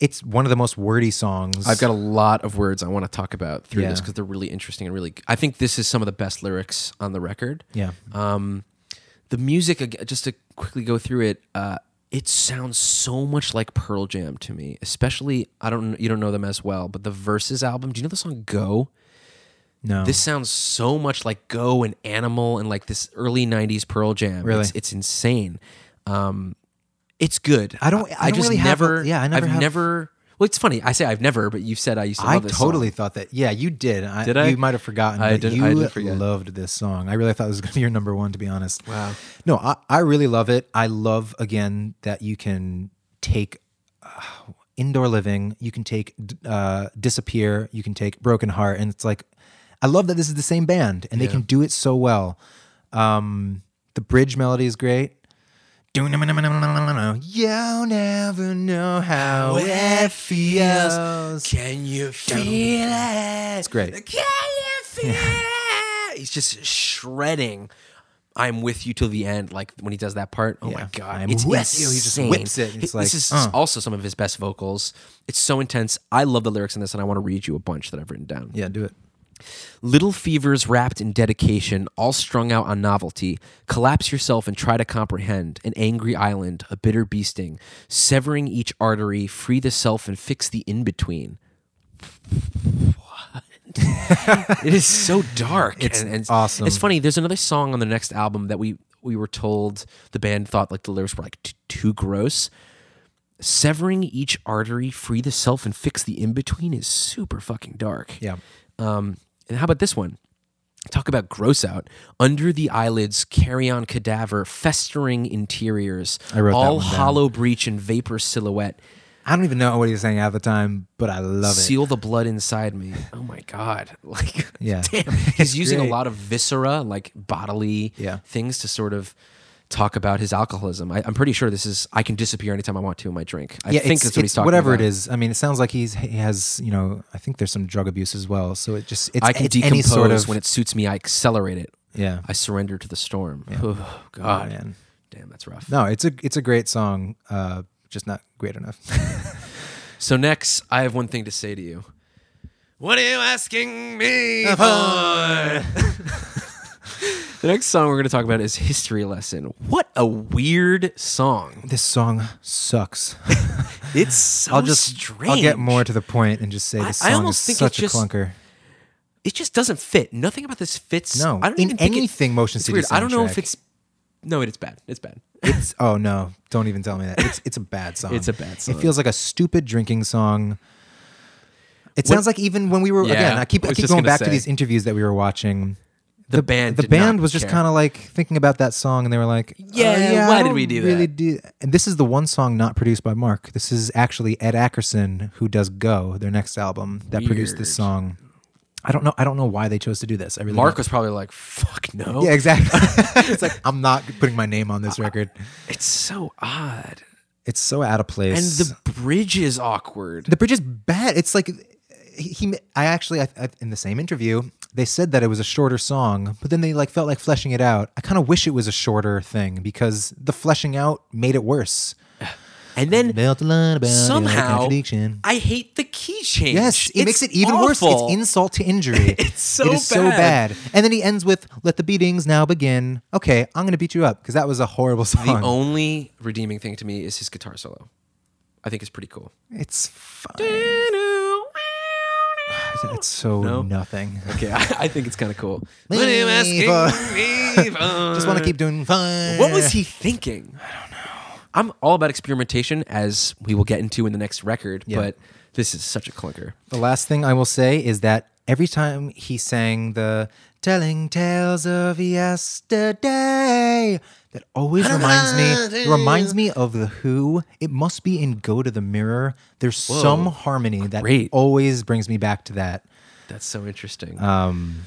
it's one of the most wordy songs. I've got a lot of words I want to talk about through this because they're really interesting and really. I think this is some of the best lyrics on the record. Yeah. Um, the music, just to quickly go through it, uh, it sounds so much like Pearl Jam to me. Especially, I don't, you don't know them as well, but the Verses album. Do you know the song "Go"? no. This sounds so much like Go and Animal and like this early '90s Pearl Jam. Really? it's, it's insane. Um, it's good. I don't- I don't just really have never. yeah, I never I've have- never. Well, it's funny. I say I've never, but you said I used to. I Love this totally song. thought that. Yeah, you did. I, Did I? You might have forgotten. I did- You I did forget. loved this song. I really thought it was going to be your number one. To be honest. Wow. No, I, I really love it. I love again that you can take uh, indoor living. You can take uh, disappear. You can take broken heart, and it's like I love that this is the same band and they can do it so well. Um, the bridge melody is great. You'll never know how it feels. Can you feel it? It's great. Can you feel it? He's just shredding. I'm with you till the end. Like when he does that part. Oh my Yeah. god, I'm it's with insane. you. He just whips it. It's this is uh. also some of his best vocals. It's so intense. I love the lyrics in this, and I want to read you a bunch that I've written down. Yeah, do it. Little fevers wrapped in dedication, all strung out on novelty. Collapse yourself and try to comprehend an angry island, a bitter beasting, severing each artery, free the self and fix the in between. What? it is so dark. It's and, and awesome. It's funny. There's another song on the next album that we we were told the band thought like the lyrics were like t- too gross. Severing each artery, free the self and fix the in between is super fucking dark. Yeah. Um, and how about this one? Talk about gross out. Under the eyelids, carry on cadaver, festering interiors, I wrote that all one down. hollow breach and vapor silhouette. I don't even know what he was saying at the time, but I love it. Seal the blood inside me. Oh my god! Like, Yeah. damn. He's using great. a lot of viscera, like bodily Yeah. things, to sort of talk about his alcoholism. I, I'm pretty sure this is I can disappear anytime I want to in my drink. I yeah, think that's what he's talking whatever about. it is. I mean, it sounds like he's he has you know. I think there's some drug abuse as well. So it just it's, I can it's decompose sort of when it suits me. I accelerate it. yeah. I surrender to the storm. Oh God, man. damn, that's rough. No, it's a it's a great song. Uh, just not great enough. So next, I have one thing to say to you. What are you asking me for? the next song we're going to talk about is History Lesson. What a weird song. this song sucks. It's so I'll just strange. I'll get more to the point and just say this I song is such it just- a clunker. It just doesn't fit. Nothing about this fits. No, I don't in even think it- anything Motion it's City weird. I don't know if it's. No, it's bad. It's bad. It's oh no, don't even tell me that. It's it's a bad song. It's a bad song. It feels like a stupid drinking song. It What- sounds like even when we were Yeah, again, I keep I I keep going back say. to these interviews that we were watching. The band the band was just kind of like thinking about that song, and they were like, uh, Yeah, why did we do really that?" Do and this is the one song not produced by Mark. This is actually Ed Ackerson who does "Go," their next album, that produced this song. I don't know. I don't know why they chose to do this. I really Mark don't. was probably like, "Fuck no." Yeah, exactly. it's like I'm not putting my name on this record. It's so odd, It's so out of place. and the bridge is awkward. The bridge is bad. It's like he. he I actually, I, I, in the same interview, they said that it was a shorter song, but then they like felt like fleshing it out. I kind of wish it was a shorter thing because the fleshing out made it worse. And then Built the line about somehow. I hate the key change. Yes, it makes it even worse. It's insult to injury. It's so it is so bad. bad. And then he ends with "Let the beatings now begin." Okay, I'm gonna beat you up because that was a horrible song. The only redeeming thing to me is his guitar solo. I think it's pretty cool. it's fine. It's so No? nothing. Okay, I, I think it's kind of cool. What are you asking me Just want to keep doing fun. What was he thinking? I don't know. I'm all about experimentation, as we will get into in the next record. Yeah. But this is such a clunker. The last thing I will say is that every time he sang the telling tales of yesterday, that always reminds me reminds me of the Who. It must be in Go to the Mirror. There's some harmony that Great. always brings me back to that. That's so interesting. Um,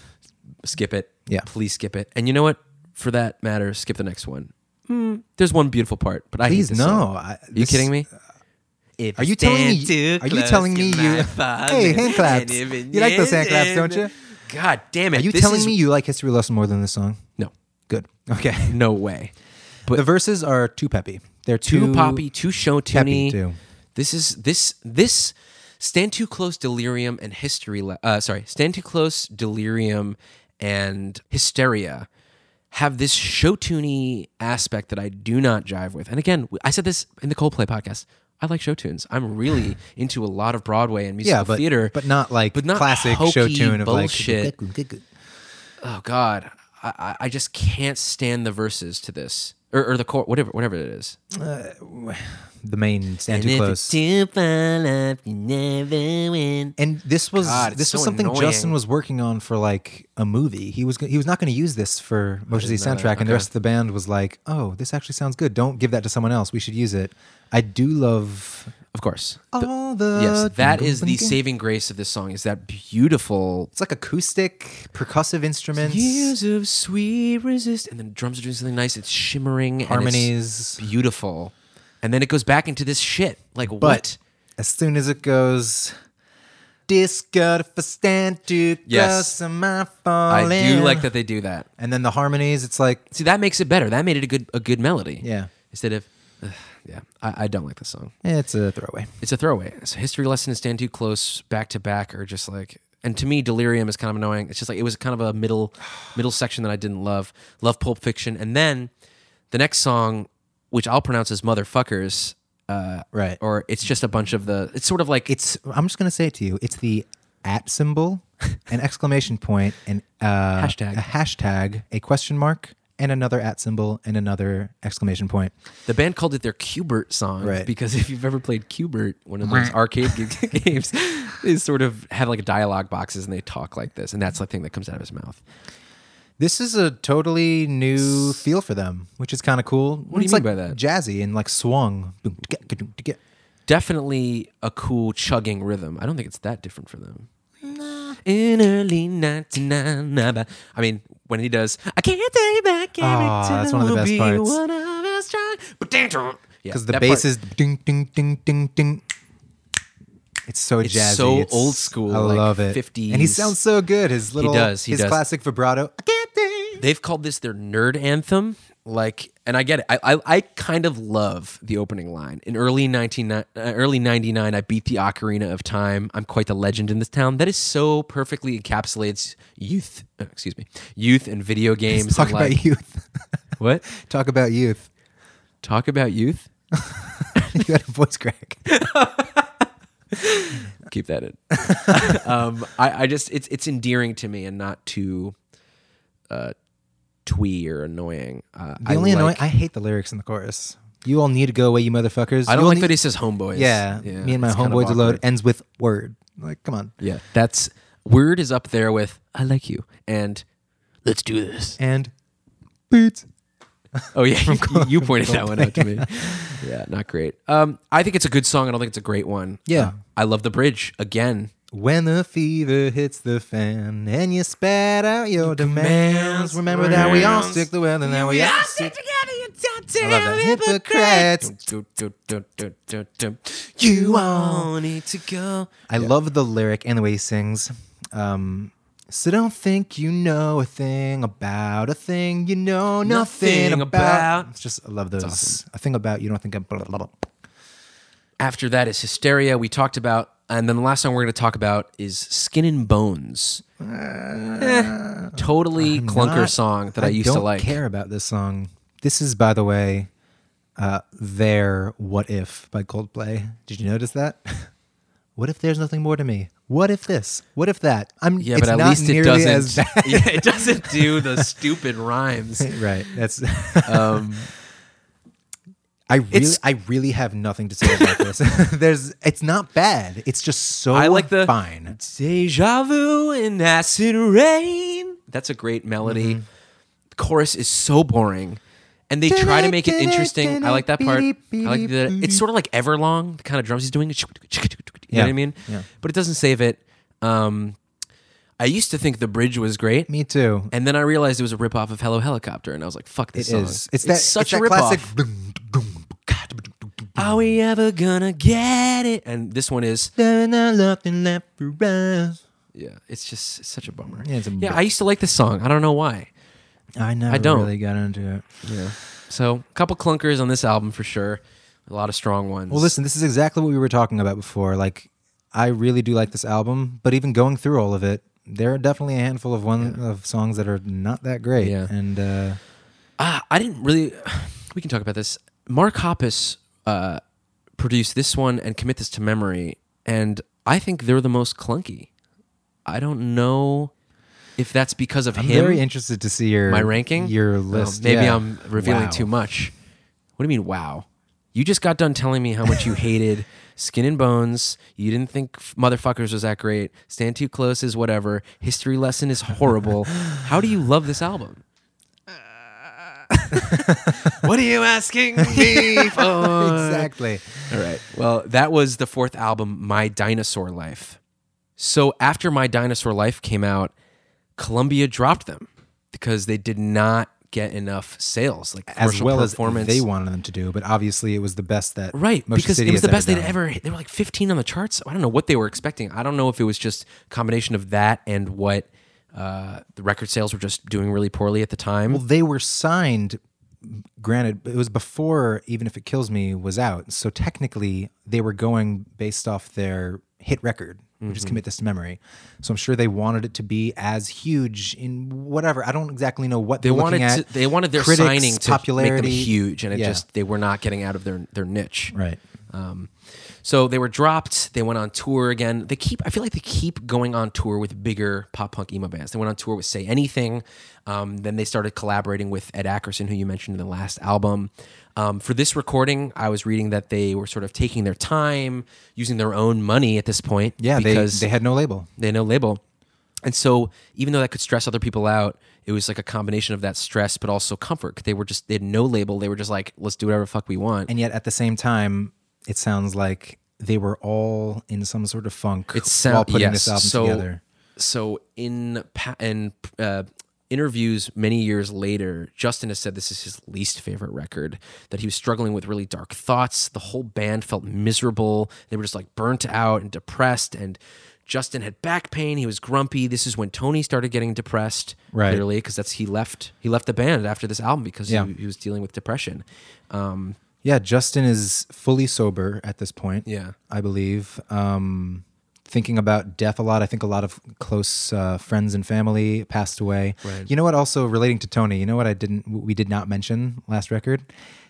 skip it. Yeah. Please skip it. And you know what? For that matter, skip the next one. Hmm, there's one beautiful part, but I hate please this no. I, Are you kidding me? Are you telling me? Are you telling me you? Hey, hand claps. You like those hand claps, don't you? God damn it! Are you telling is- me you like History Lesson more than this song? Okay. No way. But the verses are too peppy. They're too, too, poppy, too show tuney. too. This is this this stand too close delirium and history. Le- uh, sorry, stand too close delirium and hysteria have this show tuney aspect that I do not jive with. And again, I said this in the Coldplay podcast. I like show tunes. I'm really into a lot of Broadway and musical Yeah, but theater, but not like but not classic show tune of bullshit. like. oh God, I, I- I just can't stand the verses to this or, or the chord, whatever, whatever it is. Uh, the main stand too close. too far off, you never win. And this was God, it's this was so something annoying. Justin was working on for like a movie. He was he was not going to use this for Motion City didn't soundtrack, that. and the rest of the band was like, "Oh, this actually sounds good. Don't give that to someone else. We should use it." I do love Of course. All the yes, that is the saving grace of this song. Is that beautiful It's like acoustic percussive instruments, years of sweet resist, and then the drums are doing something nice. It's shimmering, and it's harmonies. beautiful, and then it goes back into this shit. Like But what? as soon as it goes, disco for stand close, Yes. am I I do like that they do that. And then the harmonies, it's like, See, that makes it better. That made it a good a good melody. yeah, Instead of, ugh, yeah, I, I don't like this song. it's a throwaway. It's a throwaway. So history lesson and stand too close back to back are just like and to me delirium is kind of annoying. It's just like it was kind of a middle middle section that I didn't love. Love Pulp Fiction. And then the next song, which I'll pronounce as motherfuckers, uh Right. or it's just a bunch of the it's sort of like It's. I'm just gonna say it to you. It's the at symbol, an exclamation point, and uh, Hashtag. a hashtag, a question mark, and another at symbol, and another exclamation point. the band called it their Q*bert song Right. because if you've ever played Q*bert, one of those arcade g- games, they sort of have like dialogue boxes and they talk like this, and that's the thing that comes out of his mouth. This is a totally new feel for them, which is kind of cool. What do you it's mean like by that? Jazzy and like swung. Boom, ticka, ka-doom, ticka. definitely a cool chugging rhythm. I don't think it's that different for them. In early 99, I mean, when he does, I can't take back every Ah, time that's one of the best be parts. one of us strong. But dang. Yeah, because the bass part- is ding ding ding ding ding. It's so It's jazzy. so old school, I like love it. 50s. and he sounds so good. His little, he does, he his does. classic vibrato. I can't think. They've called this their nerd anthem. Like, and I get it. I, I, I kind of love the opening line. In early 19, uh, early 99, I beat the ocarina of time. I'm quite the legend in this town. That is so perfectly encapsulates youth, uh, excuse me, youth and video games. Talk and about like, youth. What? Talk about youth. Talk about youth? you got a voice crack. Keep that in. um, I, I just it's it's endearing to me and not too uh, twee or annoying. Uh, The I only annoying, I hate the lyrics in the chorus. You all need to go away, you motherfuckers. I don't all like need- that he says homeboys. Yeah, me and my it's kind of homeboys awkward. Ends with word. Like, come on. Yeah, that's word is up there with I like you and let's do this. And beats. Oh yeah, you, you pointed that one out to me. Yeah, not great. Um, I think it's a good song. I don't think it's a great one. Yeah. Uh, I love the bridge again. When the fever hits the fan and you spat out your demands, remember that we all stick the well and that we all stick I love that. Hypocrites. You all need to go. I love the lyric and the way he sings. Um, so don't think you know a thing about a thing you know nothing, Nothing about. about. It's just I love those. A thing about you don't think about. Blah, blah, blah. After that is Hysteria. We talked about, and then the last song we're going to talk about is Skin and Bones. Eh, totally clunker Not- song that I, used don't to like. care about this song. This is, by the way, uh, their "What If" by Coldplay. Did you notice that? what if there's nothing more to me? What if this? What if that? I'm. Yeah, but at least it doesn't. yeah, it doesn't do the stupid rhymes. right. That's. Um, I really, It's- I really have nothing to say about this. There's, it's not bad. It's just so I like the fine. Deja vu and acid rain. That's a great melody. Mm-hmm. The chorus is so boring. And they try to make it interesting. I like that part. I like the it's sort of like Everlong, the kind of drums he's doing. You know what I mean? Yeah. But it doesn't save it. Um I used to think the bridge was great, Me too. and then I realized it was a ripoff of Hello Helicopter, and I was like, "Fuck this It song." is. It's that such it's a that classic. ripoff. Are we ever gonna get it? And this one is Nothing left for us. yeah, it's just it's such a bummer. Yeah, it's a yeah. I used to like this song. I don't know why. I never don't. really got into it. Yeah. So a couple clunkers on this album for sure. A lot of strong ones. Well, listen, this is exactly what we were talking about before. Like, I really do like this album, but even going through all of it, there are definitely a handful of one of songs that are not that great. Yeah. And uh, Ah, I didn't really. We can talk about this. Mark Hoppus uh, produced this one and commit this to memory, and I think they're the most clunky. I don't know if that's because of I'm him. very interested to see your my ranking, your list. maybe Yeah. I'm revealing Wow. too much. What do you mean? Wow. You just got done telling me how much you hated Skin and Bones. You didn't think Motherfuckers was that great. Stand Too Close is whatever. History Lesson is horrible. how do you love this album? what are you asking me for? exactly. All right. Well, that was the fourth album, My Dinosaur Life. So after My Dinosaur Life came out, Columbia dropped them because they did not get enough sales, like As well as performance. they wanted them to do, but obviously it was the best that Right, Motion because City it was the best they'd ever. They were like 15 on the charts. I don't know what they were expecting. I don't know if it was just a combination of that and what uh, the record sales were just doing really poorly at the time. Well, they were signed. Granted, it was before "Even If It Kills Me" was out, so technically they were going based off their hit record, which Mm-hmm. is "Commit This to Memory." So I'm sure they wanted it to be as huge in whatever. I don't exactly know what they wanted at. to, they wanted their Critics, signing to popularity make them huge, and it Yeah. just they were not getting out of their their niche. right. Um, so they were dropped. They went on tour again. They keep. I feel like they keep going on tour with bigger pop punk emo bands. They went on tour with Say Anything. Um, then they started collaborating with Ed Ackerson, who you mentioned in the last album. Um, for this recording, I was reading that they were sort of taking their time, using their own money at this point. Yeah, they, they had no label. they had no label. And so even though that could stress other people out, it was like a combination of that stress, but also comfort. They were just they had no label. They were just like, let's do whatever the fuck we want. and yet at the same time, it sounds like they were all in some sort of funk It sound- while putting yes. this album so, together. So in pa- in uh, interviews many years later, Justin has said this is his least favorite record. That he was struggling with really dark thoughts. The whole band felt miserable. They were just like burnt out and depressed. And Justin had back pain. He was grumpy. This is when Tony started getting depressed. Right. Clearly, because that's he left. He left the band after this album because Yeah. he, he was dealing with depression. Um, Yeah, Justin is fully sober at this point. Yeah. I believe. Um, thinking about death a lot. I think a lot of close uh, friends and family passed away. Right. You know what? Also relating to Tony, you know what I didn't, we did not mention last record.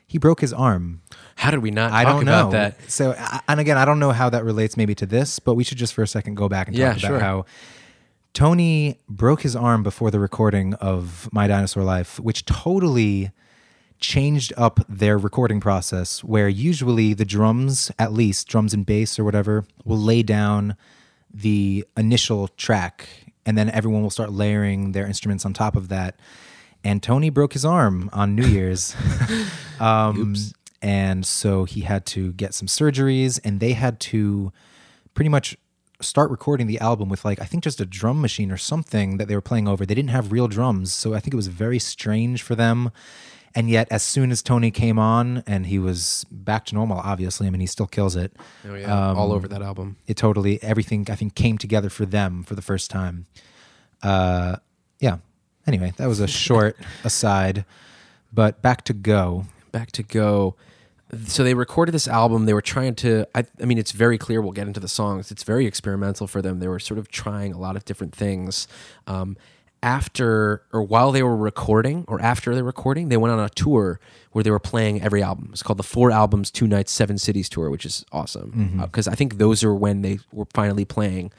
He broke his arm. how did we not I don't about know. that? So, and again, I don't know how that relates maybe to this, but we should just for a second go back and Yeah, talk about sure. how Tony broke his arm before the recording of My Dinosaur Life, which totally changed up their recording process where usually the drums, at least drums and bass or whatever, will lay down the initial track and then everyone will start layering their instruments on top of that. And Tony broke his arm on New Year's. um, and so he had to get some surgeries and they had to pretty much start recording the album with like I think just a drum machine or something that they were playing over. They didn't have real drums, so I think it was very strange for them. And yet, as soon as Tony came on and he was back to normal, obviously, I mean, he still kills it. Oh yeah, all over that album. It totally everything I think came together for them for the first time. Uh, yeah. Anyway, that was a short aside, but back to go. back to go so they recorded this album they were trying to I, I mean it's very clear we'll get into the songs it's very experimental for them they were sort of trying a lot of different things um, after or while they were recording or after the recording they went on a tour where they were playing every album it's called the four albums two nights seven cities tour which is awesome because i think those are when they were finally playing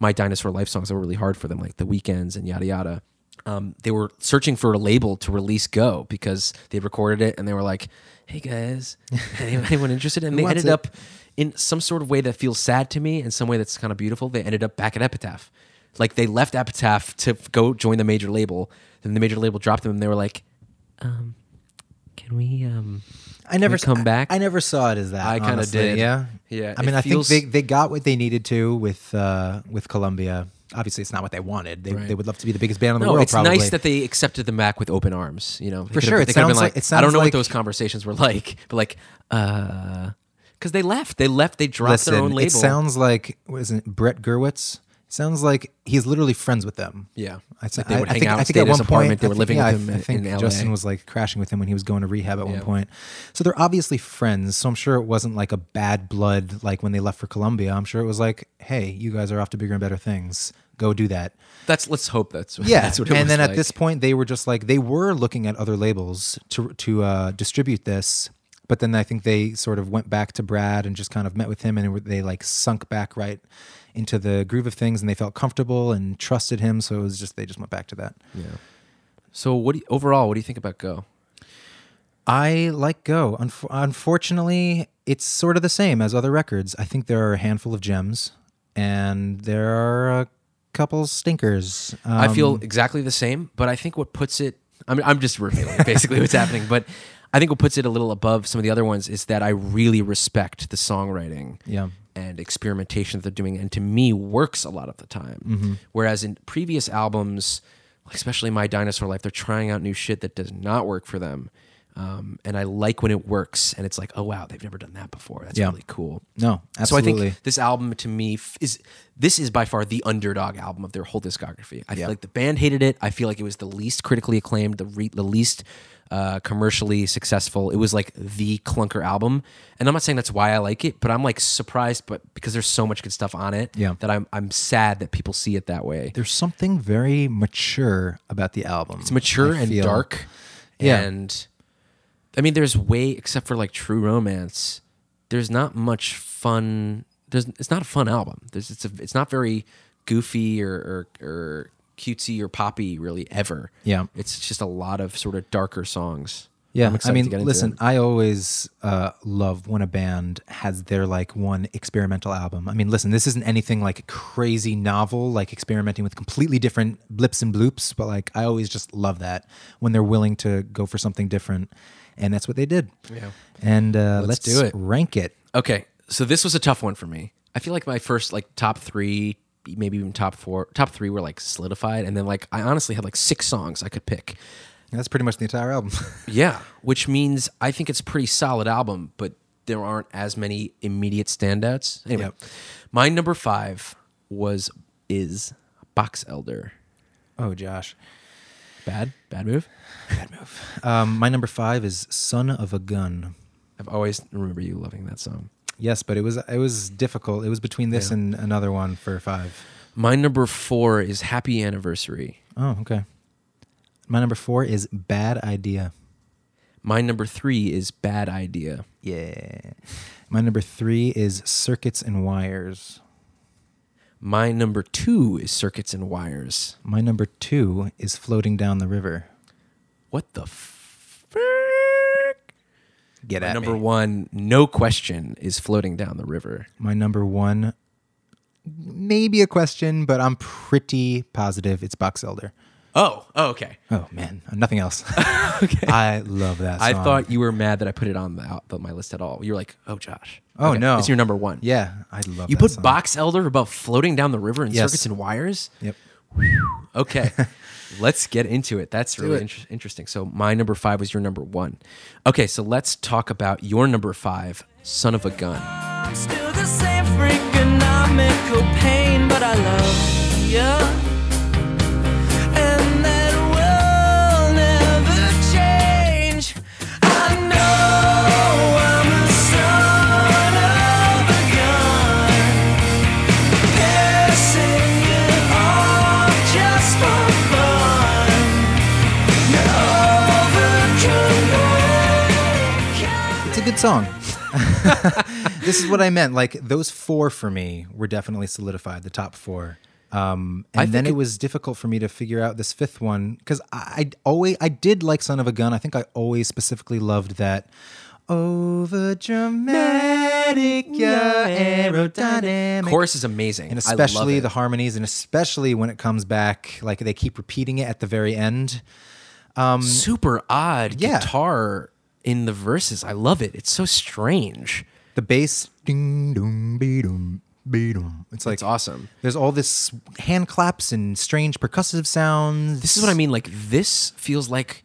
my dinosaur life songs that were really hard for them like the weekends and yada yada um, they were searching for a label to release Go because they recorded it and they were like, "Hey guys, anyone, interested?" And they ended it? up in some sort of way that feels sad to me and some way that's kind of beautiful. They ended up back at Epitaph, like they left Epitaph to f- go join the major label. Then the major label dropped them, and they were like, um, "Can we?" Um, I never we come I- back? I, never saw it as that. I kinda honestly. did. Yeah, Yeah, I it mean, I feels- think they, they got what they needed to with uh, with Columbia. obviously it's not what they wanted. They, Right. they would love to be the biggest band in the No, world. it's probably. nice that they accepted them back with open arms. You know, They For could've- sure. It they could've sounds like- it I don't sounds know like- what those conversations were like, but like, uh, because they left. They left. They dropped Listen, their own label. it sounds like what is it? Brett Gurewitz. Sounds like he's literally friends with them. Yeah. I, Like they would hang think, out, I think at one apartment. point They were think- living yeah, with I- him I think in LA. Justin was like crashing with him when he was going to rehab at Yeah. one point. So they're obviously friends. So I'm sure it wasn't like a bad blood like when they left for Columbia. I'm sure it was like, hey, you guys are off to bigger and better things. Go do that. That's let's hope that's Yeah, That's what it and then at this point, they were just like they were looking at other labels to to uh, distribute this, but then I think they sort of went back to Brad and just kind of met with him, and they like sunk back right into the groove of things, and they felt comfortable and trusted him. So it was just they just went back to that. Yeah. So what do you, overall? What do you think about Go? I like Go. Unf- unfortunately, it's sort of the same as other records. I think there are a handful of gems, and there are a couple stinkers. I feel Um, exactly the same, but I think what puts it I mean I'm just revealing basically what's happening, but I think what puts it a little above some of the other ones is that I really respect the songwriting Yeah. And experimentation that they're doing and to me works a lot of the time. Mm-hmm. Whereas in previous albums, especially My Dinosaur Life, they're trying out new shit that does not work for them. Um, and I like when it works and it's like, oh wow, they've never done that before. That's Yeah. really cool. No, So I think this album to me f- is this is by far the underdog album of their whole discography. I feel like the band hated it. I feel like it was the least critically acclaimed, the re- the least uh, commercially successful. It was like the clunker album, and I'm not saying that's why I like it, but I'm like surprised, but because there's so much good stuff on it, Yeah. that I'm I'm sad that people see it that way. There's something very mature about the album. It's mature I and feel. dark, Yeah. and I mean, there's way except for like True Romance. There's not much fun. There's it's not a fun album. There's it's a, it's not very goofy or, or or cutesy or poppy really ever. Yeah. it's just a lot of sort of darker songs. Yeah, I mean, to get into listen. I always uh, love when a band has their like one experimental album. I mean, listen, this isn't anything like crazy novel, like experimenting with completely different blips and bloops, but like I always just love that when they're willing to go for something different, and that's what they did. Yeah. And uh, Let's let's, do it. Rank it. Okay, so this was a tough one for me. I feel like my first like top three, maybe even top four, top three were like solidified, and then like I honestly had like six songs I could pick. That's pretty much the entire album. Yeah, which means I think it's a pretty solid album, but there aren't as many immediate standouts. Anyway, Yep. my number five was is Box Elder. oh, Josh. Bad, bad move. Bad move. Um, my number five is "Son of a Gun." I've always remember you loving that song. Yes, but it was it was difficult. It was between this Yeah. and another one for five. My number four is Happy Anniversary. Oh, okay. My number four is Bad Idea. My number three is Bad Idea. Yeah. My number three is Circuits and Wires. My number two is Circuits and Wires. My number two is Floating Down the River. What the frick? Get My at number me. one, no question, is Floating Down the River. My number one, maybe a question, but I'm pretty positive it's Box Elder. Oh, oh okay. Oh man, nothing else. okay. I love that. Song. I thought you were mad that I put it on the, out- my list at all. You were like, "Oh, Josh." Oh Okay, no, it's your number one. Yeah, I love. you put song. Box Elder above floating down the river and Yes. circuits and wires. Yep. Okay, let's get into it. That's really it. inter- interesting. So my number five was your number one. Okay, so let's talk about your number five, "Son of a Gun." I'm still the same freakonomical pain, but I love you. Song. this is what I meant. Like those four for me were definitely solidified, the top four. Um, and then it it- was difficult for me to figure out this fifth one because I, I always I did like "Son of a Gun." I think I always specifically loved that over dramatic, aerodynamic. Chorus is amazing, and especially the harmonies, and especially when it comes back, like they keep repeating it at the very end. super odd Yeah. guitar in the verses. I love it. It's so strange. The bass, ding dong, be dum, Beat-em. It's like It's awesome. There's all this hand claps and strange percussive sounds. This is what I mean. Like this feels like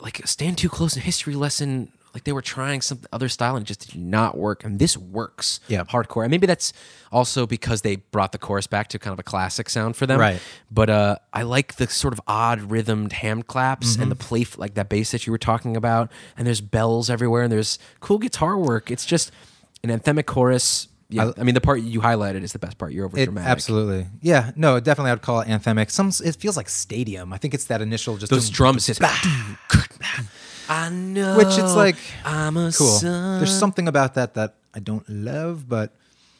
like a stand too close in history lesson. Like they were trying some other style and it just did not work. And this works. Yeah. hardcore. And maybe that's also because they brought the chorus back to kind of a classic sound for them. Right. But uh, I like the sort of odd rhythmed hand claps and the play like that bass that you were talking about. And there's bells everywhere and there's cool guitar work. It's just an anthemic chorus. Yeah, I, mean the part you highlighted is the best part. You're over dramatic. absolutely. Yeah. No, definitely. I'd call it anthemic. Some. It feels like stadium. I think it's that initial just Those dum- drums hit. I know. Which it's like I'm a cool. son. There's something about that that I don't love, but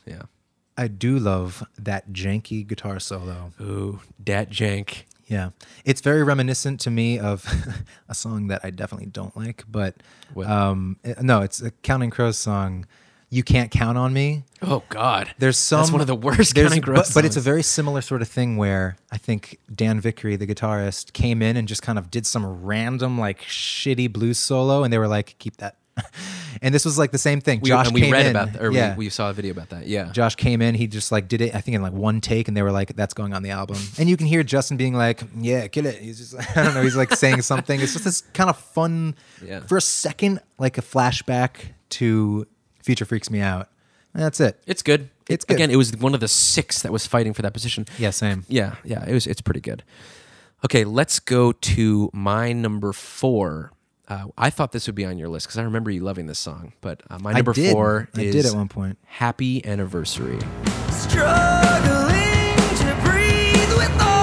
Yeah. I do love that janky guitar solo. Ooh, dat jank. Yeah. It's very reminiscent to me of a song that I definitely don't like, but um no, it's a Counting Crows song. You can't count on me. Oh God. There's some That's one of the worst there's- Counting Crows but, but it's a very similar sort of thing where I think Dan Vickrey, the guitarist, came in and just kind of did some random like shitty blues solo, and they were like, "Keep that." and this was like the same thing. We, Josh and we read in, about that, or yeah. we, we saw a video about that. Yeah. Josh came in, he just like did it, I think in like one take, and they were like, "That's going on the album." And you can hear Justin being like, "Yeah, kill it." He's just, I don't know, he's like saying something. It's just this kind of fun, Yeah. for a second, like a flashback to "Future Freaks Me Out." That's it. It's good. It's good. Again, it was one of the six that was fighting for that position. Yeah, same. Yeah, yeah. It was. It's pretty good. Okay, let's go to my number four. Uh, I thought this would be on your list because I remember you loving this song. But uh, my I number did. four I is did at one point. "Happy Anniversary." Struggling to breathe with all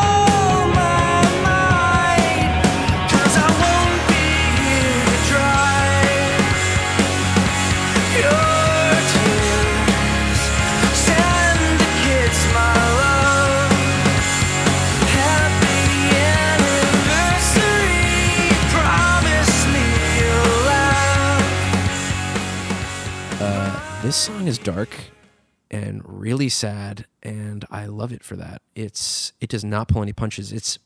is dark and really sad, and I love it for that. It's it does not pull any punches. It's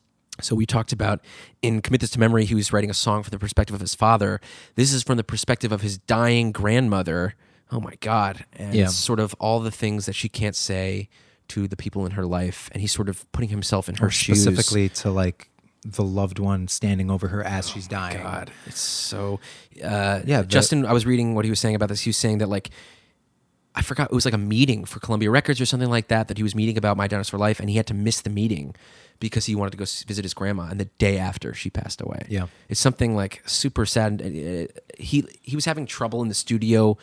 so we talked about in Commit This to Memory, he was writing a song from the perspective of his father. This is from the perspective of his dying grandmother. Oh my God. And Yeah. it's sort of all the things that she can't say to the people in her life. And he's sort of putting himself in her Or shoes. specifically to like the loved one standing over her as she's dying. God, it's so. Uh, Yeah, the- Justin, I was reading what he was saying about this. He was saying that like, I forgot it was like a meeting for Columbia Records or something like that that he was meeting about My Dinosaur Life, and he had to miss the meeting because he wanted to go visit his grandma, and the day after she passed away. Yeah. it's something like super sad. And, uh, he he was having trouble in the studio.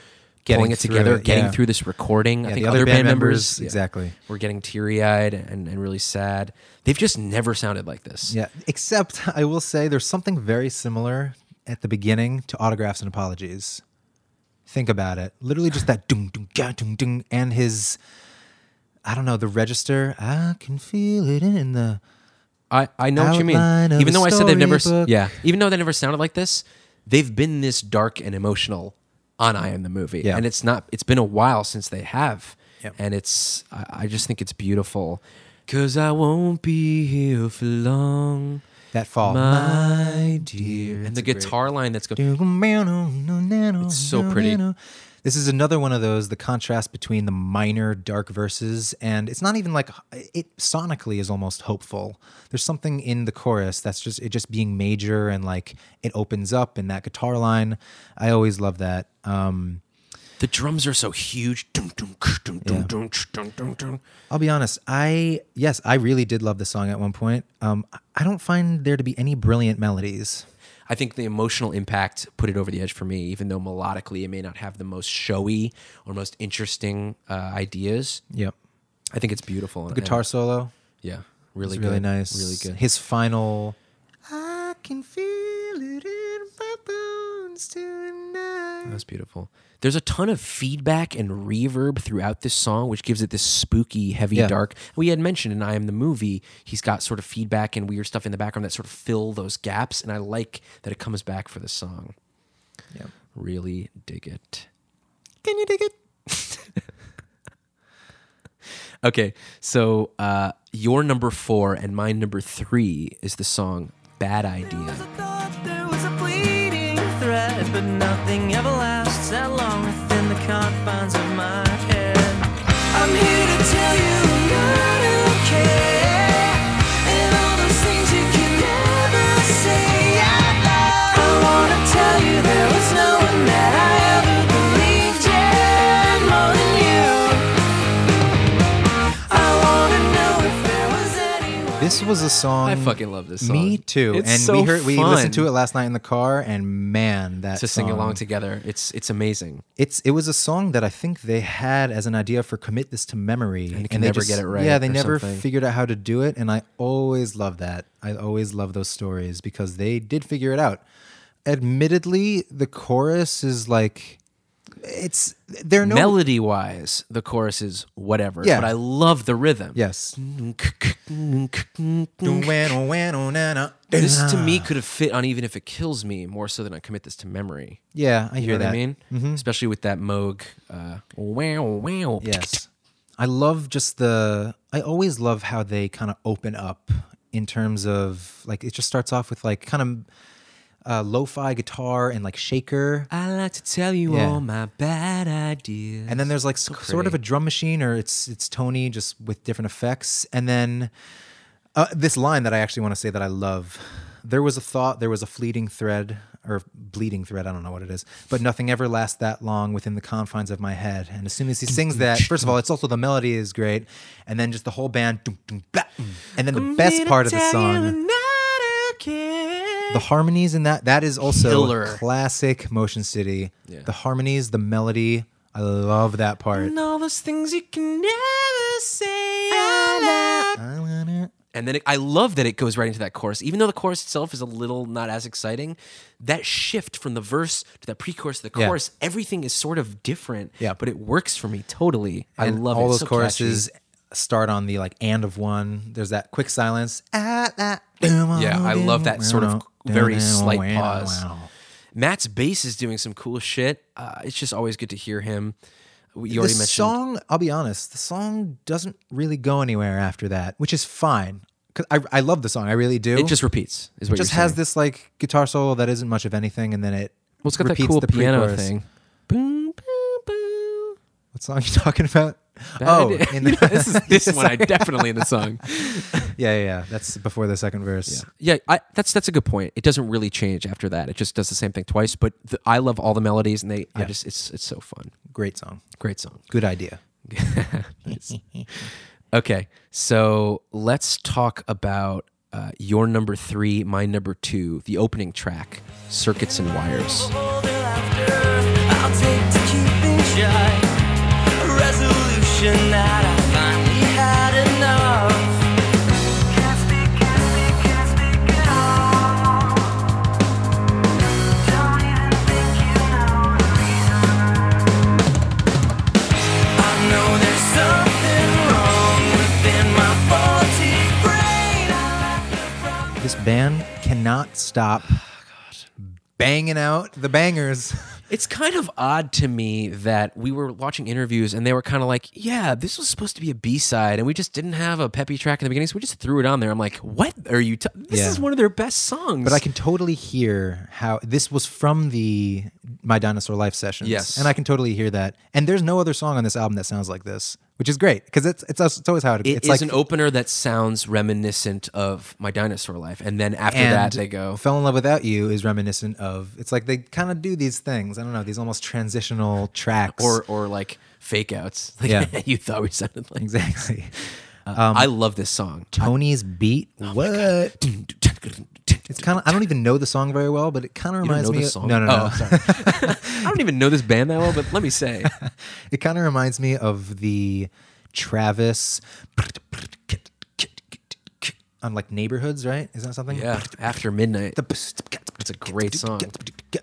Getting pulling it together, it, getting yeah. through this recording. I Yeah, think the other, other band, members, members, exactly. were getting teary eyed and, and really sad. They've just never sounded like this. Yeah. Except I will say there's something very similar at the beginning to autographs and apologies. Think about it. Literally just that dung dung ga dung and his I don't know, the register. I can feel it in the I, I know what you mean. Even though I said they've never, storybook. yeah, even though they never sounded like this, they've been this dark and emotional on I Am the Movie, Yeah. and it's not. It's been a while since they have, Yep. and it's. I, I just think it's beautiful. Cause I won't be here for long, that fall. my dear. And the great- guitar line that's going. It's so pretty. This is another one of those the contrast between the minor dark verses and it's not even like it sonically is almost hopeful. There's something in the chorus that's just it just being major and like it opens up in that guitar line. I always love that. Um The drums are so huge. I'll be honest. I yes, I really did love the song at one point. Um, I don't find there to be any brilliant melodies. I think the emotional impact put it over the edge for me, even though melodically it may not have the most showy or most interesting uh, ideas. Yep. I think it's beautiful. The guitar solo, yeah, really, really, really good. nice. really good. His final. I can feel it in my bones tonight. That's beautiful. There's a ton of feedback and reverb throughout this song, which gives it this spooky, heavy, Yeah. dark. We had mentioned in I Am the Movie, he's got sort of feedback and weird stuff in the background that sort of fill those gaps, and I like that it comes back for this song. Yeah. Really dig it. Can you dig it? Okay, so uh, your number four and my number three is the song Bad Idea. I thought there was a fleeting threat, but nothing ever lasts that long within the confines of my head. I'm here to tell you I'm not okay. This was a song. I fucking love this song. Me too. It's and so we heard we listened to it last night in the car, and man, that to sing along together. It's it's amazing. It's it was a song that I think they had as an idea for commit this to memory, And they can they never just- get it right Yeah, they never something. figured out how to do it, and I always love that. I always love those stories because they did figure it out. Admittedly, the chorus is like it's there no Melody wise, the chorus is whatever. Yeah. But I love the rhythm. yes. This to me could have fit on even if it kills me more so than I commit this to memory. Yeah, I You hear know what that. I mean? Especially with that Moog. Uh, wow, wow. Yes. I love just the I always love how they kind of open up in terms of like it just starts off with like kind of uh, lo-fi guitar and like shaker. I like to tell you Yeah. all my bad ideas. and then there's like s- sort of a drum machine or it's it's Tony just with different effects. And then uh, this line that I actually want to say that I love. There was a thought there was a fleeting thread or bleeding thread I don't know what it is but nothing ever lasts that long within the confines of my head. And as soon as he sings that first of all it's also the melody is great. And then just the whole band dum, dum, blah, and then the best part of the song the harmonies in that that is also Killer. classic motion city Yeah. the harmonies the melody i love that part And all those things you can never say out loud. I wanna- And then it, I love that it goes right into that chorus. Even though the chorus itself is a little not as exciting, that shift from the verse to that pre-chorus to the Yeah. chorus, everything is sort of different. Yeah. But it works for me totally. I and love all it. those so choruses start on the like and of one there's that quick silence ah, ah, Yeah, I love that sort of mm-hmm. Very slight pause. Matt's bass is doing some cool shit. Uh, it's just always good to hear him. You the already mentioned song i'll be honest the song doesn't really go anywhere after that which is fine because I, I love the song i really do it just repeats. Is what it just has this like guitar solo that isn't much of anything and then it Well, it's got that cool the piano thing. Boom, boom, boom. what song are you talking about Bad oh in You know, this is this one. I definitely in the song. Yeah, yeah yeah that's before the second verse Yeah, I, that's that's a good point. It doesn't really change after that. It just does the same thing twice. But the, I love all the melodies, and they. I just it's it's so fun. great song Great song. good idea okay, so let's talk about uh, your number three, my number two, the opening track, "Circuits and Wires." Hold their laughter, I'll take to keeping shy. A resolution that I band cannot stop oh, banging out the bangers It's kind of odd to me that we were watching interviews and they were kind of like, "Yeah, this was supposed to be a B side, and we just didn't have a peppy track in the beginning, so we just threw it on there." I'm like, "What are you? T- this Yeah. is one of their best songs." But I can totally hear how this was from the My Dinosaur Life sessions. Yes. and I can totally hear that. And there's no other song on this album that sounds like this, which is great because it's it's, it's always how it, It it's is like an opener that sounds reminiscent of my dinosaur life, and then after and that they go, "Fell in Love Without You" is reminiscent of. It's like they kind of do these things. I don't know these almost transitional tracks or or like fake outs. Like, Yeah. you thought we sounded like. exactly. I love this song. Tony's beat. Oh what? It's kind of. I don't even know the song very well, but it kind of reminds me. of- song? No, no, no. Oh, sorry. I don't even know this band that well, but let me say, It kind of reminds me of the Travis on like neighborhoods, right? Is that something? yeah, after midnight. It's a great song.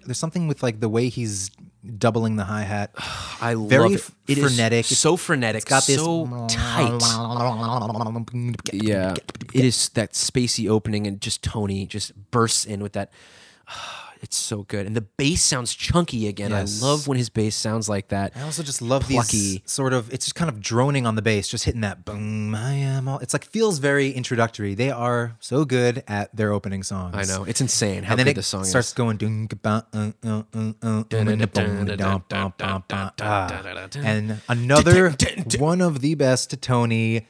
There's something with like the way he's doubling the hi hat. I Very love it. f- It is frenetic. so frenetic. It's got this so tight. Yeah, it is that spacey opening and just Tony just bursts in with that. It's so good. And the bass sounds chunky again. Yes. I love when his bass sounds like that. I also just love Plucky. these sort of. It's just kind of droning on the bass, just hitting that boom. I am all. It's like feels very introductory. They are so good at their opening songs. I know. It's insane how and then good it this song starts is. going and ah. another one of the best Tony.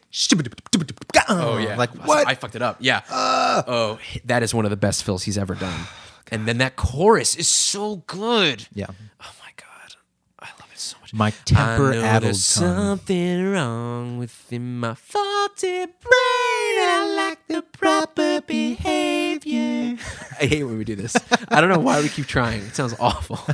Oh yeah. like what? I fucked it up. Yeah. Ah. oh, that is one of the best fills he's ever done. and then that chorus is so good. yeah, Oh my god, I love it so much. my I temper know addled there's tongue. something wrong within my faulty brain. I lack the proper behavior. I hate when we do this. I don't know why we keep trying. It sounds awful.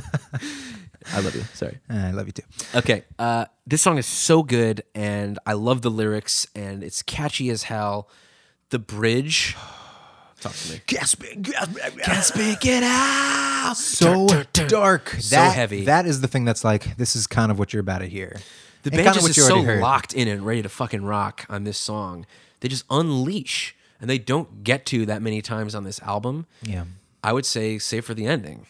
I love you. Sorry. I love you too. Okay, uh, this song is so good, and I love the lyrics, and it's catchy as hell. The bridge, talk to me. Gasping, gasping, Can't speak it out. so dark. So That- heavy. That is the thing that's like this is kind of what you're about to hear. The And band kinda just what is so heard. locked in and ready to fucking rock on this song. They just unleash, and they don't get to that many times on this album. Yeah, I would say, save for the ending,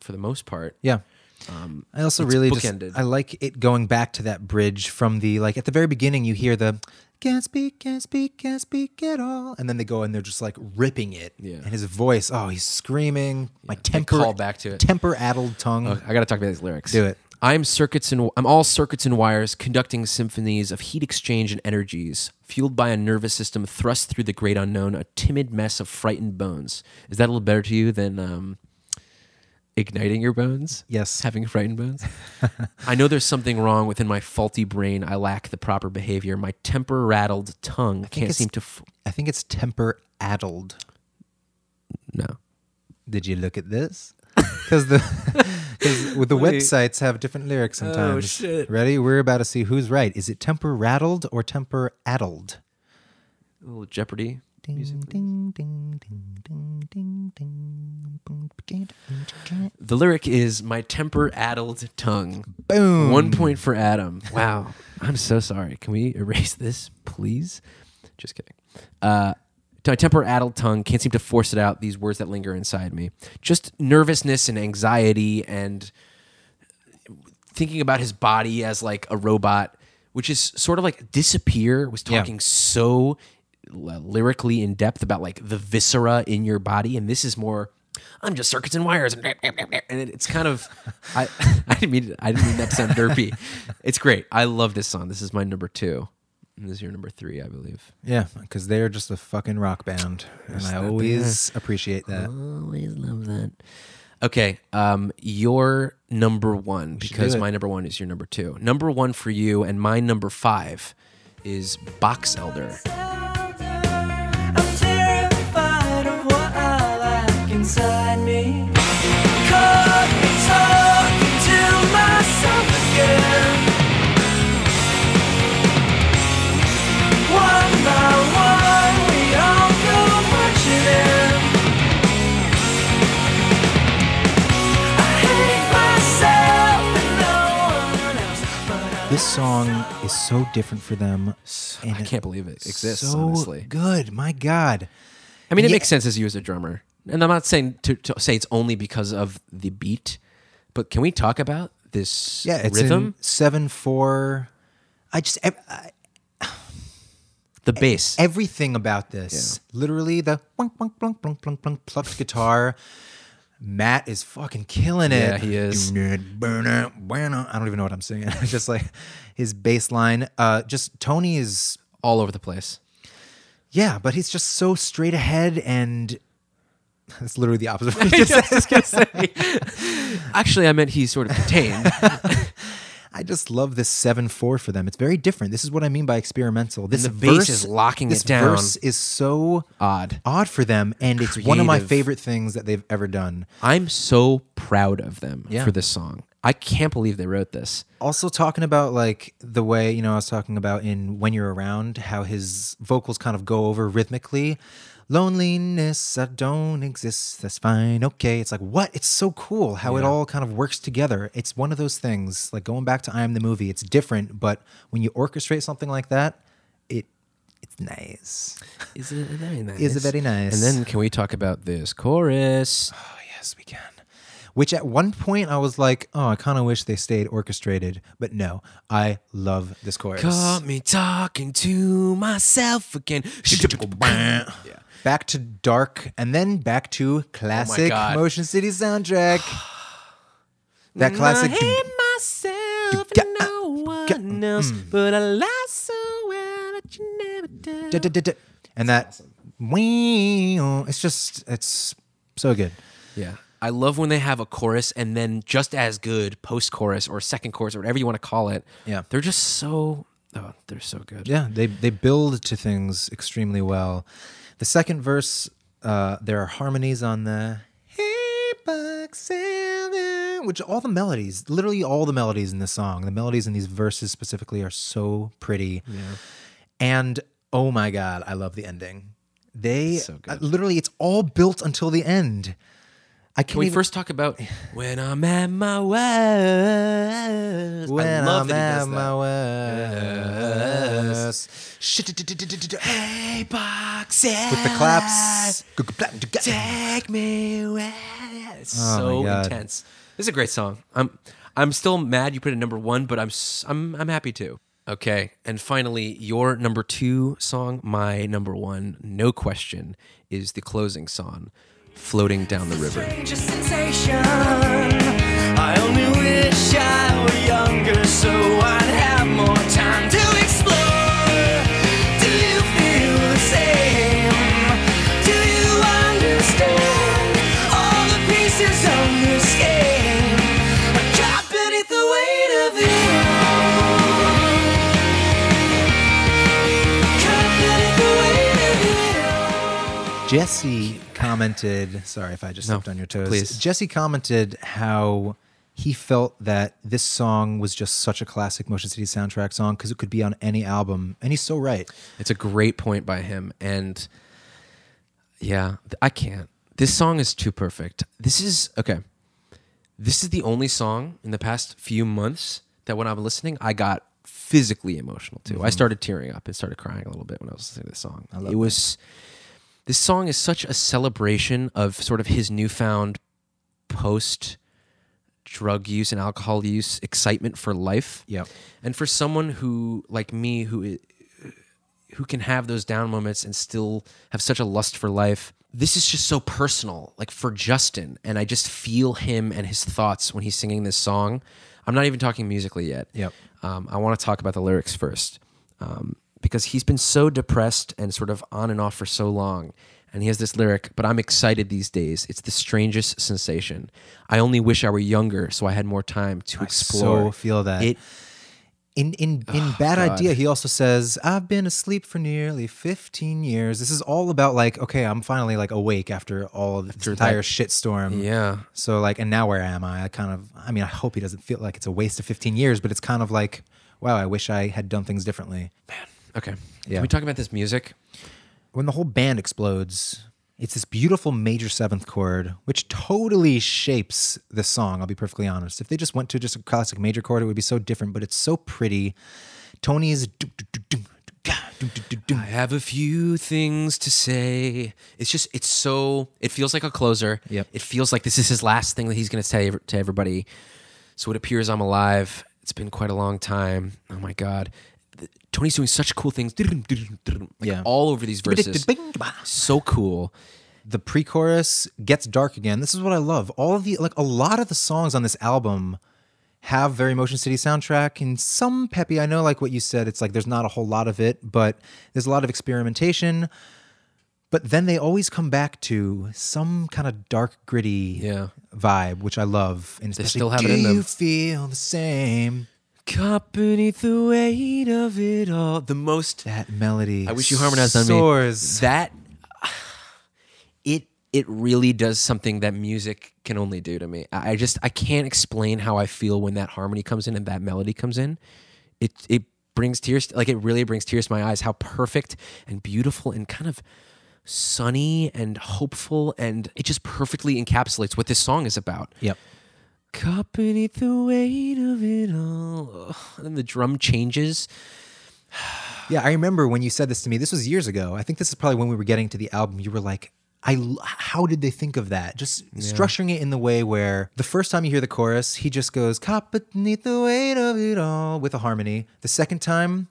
for the most part. yeah. Um, I also it's really just. I like it going back to that bridge from the like at the very beginning you hear the can't speak, can't speak, can't speak at all, and then they go and they're just like ripping it. Yeah. and his voice, oh, he's screaming. My temper call back to it. Temper addled tongue. I got to talk about these lyrics. Do it. I'm circuits and I'm all circuits and wires conducting symphonies of heat exchange and energies, fueled by a nervous system thrust through the great unknown, a timid mess of frightened bones. Is that a little better to you than um, igniting your bones? Yes. Having frightened bones? I know there's something wrong within my faulty brain. I lack the proper behavior. My temper rattled tongue can't seem to. F- I think it's temper addled. no. Did you look at this? Because the because with the Wait. websites have different lyrics oh, sometimes. Oh shit. Ready? We're about to see who's right. Is it temper rattled or temper addled? A little Jeopardy. The lyric is my temper addled tongue. Boom. One point for Adam. Wow. I'm so sorry. Can we erase this, please? Just kidding. Uh, my temper addled tongue can't seem to force it out. These words that linger inside me. Just nervousness and anxiety and thinking about his body as like a robot, which is sort of like Disappear was Yeah. talking so l- lyrically in depth about like the viscera in your body, and this is more. I'm just circuits and wires, and it's kind of. I I didn't mean I didn't mean that to sound derpy. It's great. I love this song. This is my number two. And this is your number three, I believe. Yeah, because they're just a fucking rock band, and I always appreciate that. Always love that. Okay, um, your number one because my number one is your number two. Number one for you, and my number five is Boxelder. This song is so different for them. and I can't believe it exists. so honestly, good. My God. I mean, it Yeah. makes sense as you as a drummer, and I'm not saying to, to say it's only because of the beat, but can we talk about this Yeah, it's rhythm, seven four. I just ev- I- the bass? everything about this. Literally the blunk, blunk, blunk, blunk, blunk, blunk, plucked guitar. Matt is fucking killing it. Yeah, he is. Do not burn it, burn it. I don't even know what I'm singing. just like his bass line. Uh, just Tony is all over the place. yeah, but he's just so straight ahead and. That's literally the opposite. Of what you just said. Actually, I meant he's sort of contained. I just love this seven four for them. It's very different. This is what I mean by experimental. This the bass verse is locking this it down. This verse is so Odd. odd for them, and it's one of my favorite things that they've ever done. I'm so proud of them Yeah. for this song. I can't believe they wrote this. Also, talking about like the way you know I was talking about in "When You're Around," how his vocals kind of go over rhythmically. Loneliness, I don't exist. That's fine. Okay. It's like, what? It's so cool how it all kind of works together. It's one of those things, like going back to I Am the Movie, it's different, but when you orchestrate something like that, it it's nice. Is it very nice? Is it very nice. And then can we talk about this chorus? Oh, yes, we can. which at one point I was like, oh, I kind of wish they stayed orchestrated. But no, I love this chorus. Got me talking to myself again. yeah. Back to dark and then back to classic God. Motion City soundtrack. that classic. I hate myself and no one else, mm. but I lie so well that you never do. da- da- da- da. And that. Wow, oh, it's just, it's so good. Yeah. I love when they have a chorus and then just as good post chorus or second chorus or whatever you want to call it. Yeah. They're just so oh, they're so good. Yeah, they they build to things extremely well. The second verse, uh, there are harmonies on the Hey Buck Seven, which all the melodies, literally all the melodies in this song, the melodies in these verses specifically are so pretty. Yeah. And oh my god, I love the ending. They So uh, literally, it's all built until the end. I can't Can we even- first talk about when I'm at my worst? when I love I'm that he at does my worst. Hey, boxer. With the claps. Take me away. It's Oh so intense. This is a great song. I'm I'm still mad you put it at number one, but I'm I'm I'm happy too. Okay, and finally, your number two song, my number one, no question, is the closing song, "Floating Down the River." Jesse commented, sorry if I just No, stepped on your toes. please. Jesse commented how he felt that this song was just such a classic Motion City soundtrack song because it could be on any album. And he's so right. It's a great point by him. And yeah, I can't. This song is too perfect. This is okay. This is the only song in the past few months that when I'm listening, I got physically emotional too. I mm-hmm. started tearing up and started crying a little bit when I was listening to this song. it was this song is such a celebration of sort of his newfound post drug use and alcohol use excitement for life. Yeah. And for someone who like me who who can have those down moments and still have such a lust for life. This is just so personal, like for Justin, and I just feel him and his thoughts when he's singing this song. I'm not even talking musically yet. Yep. Um, I want to talk about the lyrics first, um, because he's been so depressed and sort of on and off for so long. And he has this lyric, but I'm excited these days. It's the strangest sensation. I only wish I were younger so I had more time to explore. I so feel that. It In in in oh, Bad Idea, he also says, "I've been asleep for nearly 15 years." This is all about like, okay, I'm finally like awake after all of this entire shitstorm. Yeah. So like, and now where am I? I kind of, I mean, I hope he doesn't feel like it's a waste of 15 years, but it's kind of like, wow, I wish I had done things differently. Okay. Yeah. Can we talk about this music? when the whole band explodes, it's this beautiful major seventh chord, which totally shapes the song. I'll be perfectly honest. If they just went to just a classic major chord, it would be so different, but it's so pretty. Tony's. I have a few things to say. It's just, it's so, it feels like a closer. Yep. It feels like this is his last thing that he's going to say to everybody. So it appears I'm alive. It's been quite a long time. Oh my God. Tony's doing such cool things. Like Yeah. all over these verses. So cool. The pre chorus gets dark again. This is what I love. All of the, like, a lot of the songs on this album have very Motion City soundtrack and some peppy. I know, like what you said, it's like there's not a whole lot of it, but there's a lot of experimentation. But then they always come back to some kind of dark, gritty Yeah. vibe, which I love. And They still have it Do in them. you feel the same? Caught beneath the weight of it all. The most That melody. I wish you harmonized on me. soars. That it it really does something that music can only do to me. I I just I can't explain how I feel when that harmony comes in and that melody comes in. It it brings tears like it really brings tears to my eyes how perfect and beautiful and kind of sunny and hopeful and it just perfectly encapsulates what this song is about. Yep. Caught beneath the weight of it all. And the drum changes. Yeah, I remember when you said this to me. This was years ago. I think this is probably when we were getting to the album. You were like, I how did they think of that? Just structuring it in the way where the first time you hear the chorus, he just goes "caught beneath the weight of it all" with a harmony. The second time,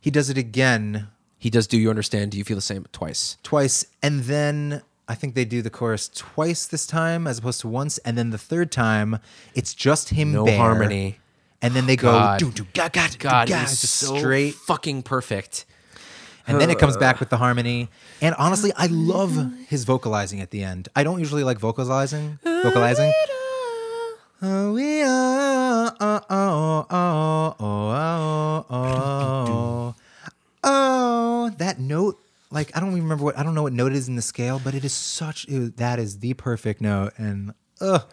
he does it again He does. Do you understand? Do you feel the same twice? twice, and then I think they do the chorus twice this time as opposed to once, and then the third time it's just him No bare, harmony. and then they go God. "Doo, doo, ga, ga, God, ga," it is just so straight fucking perfect. and then it comes back with the harmony. And honestly, I love his vocalizing at the end. I don't usually like vocalizing. Vocalizing. Oh, we are, oh, oh, oh, oh, oh, oh, oh. That note, like I don't even remember what I don't know what note it is in the scale, but it is such it, that is the perfect note. And ugh,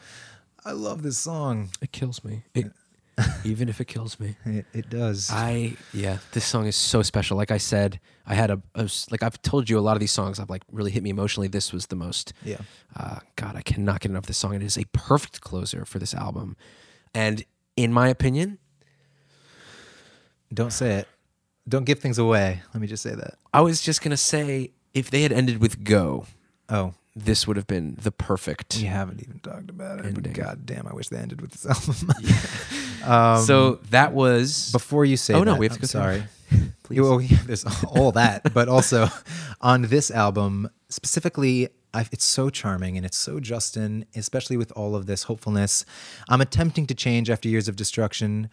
I love this song. It kills me. It, even if it kills me. It, it does. I yeah, this song is so special. Like I said, I had a, a like I've told you a lot of these songs have like really hit me emotionally. This was the most. Yeah. Uh, God, I cannot get enough of this song. It is a perfect closer for this album, and in my opinion, don't say it. Don't give things away. Let me just say that. I was just gonna say if they had ended with "Go," Oh, this would have been the perfect. We haven't even talked about it. But God damn, I wish they ended with this album. Um, so that was Before you say Oh, no, that, we have to I'm go through- sorry. You- well, yeah, there's all that, but also on this album specifically, I, it's so charming and it's so Justin, especially with all of this hopefulness. I'm attempting to change after years of destruction.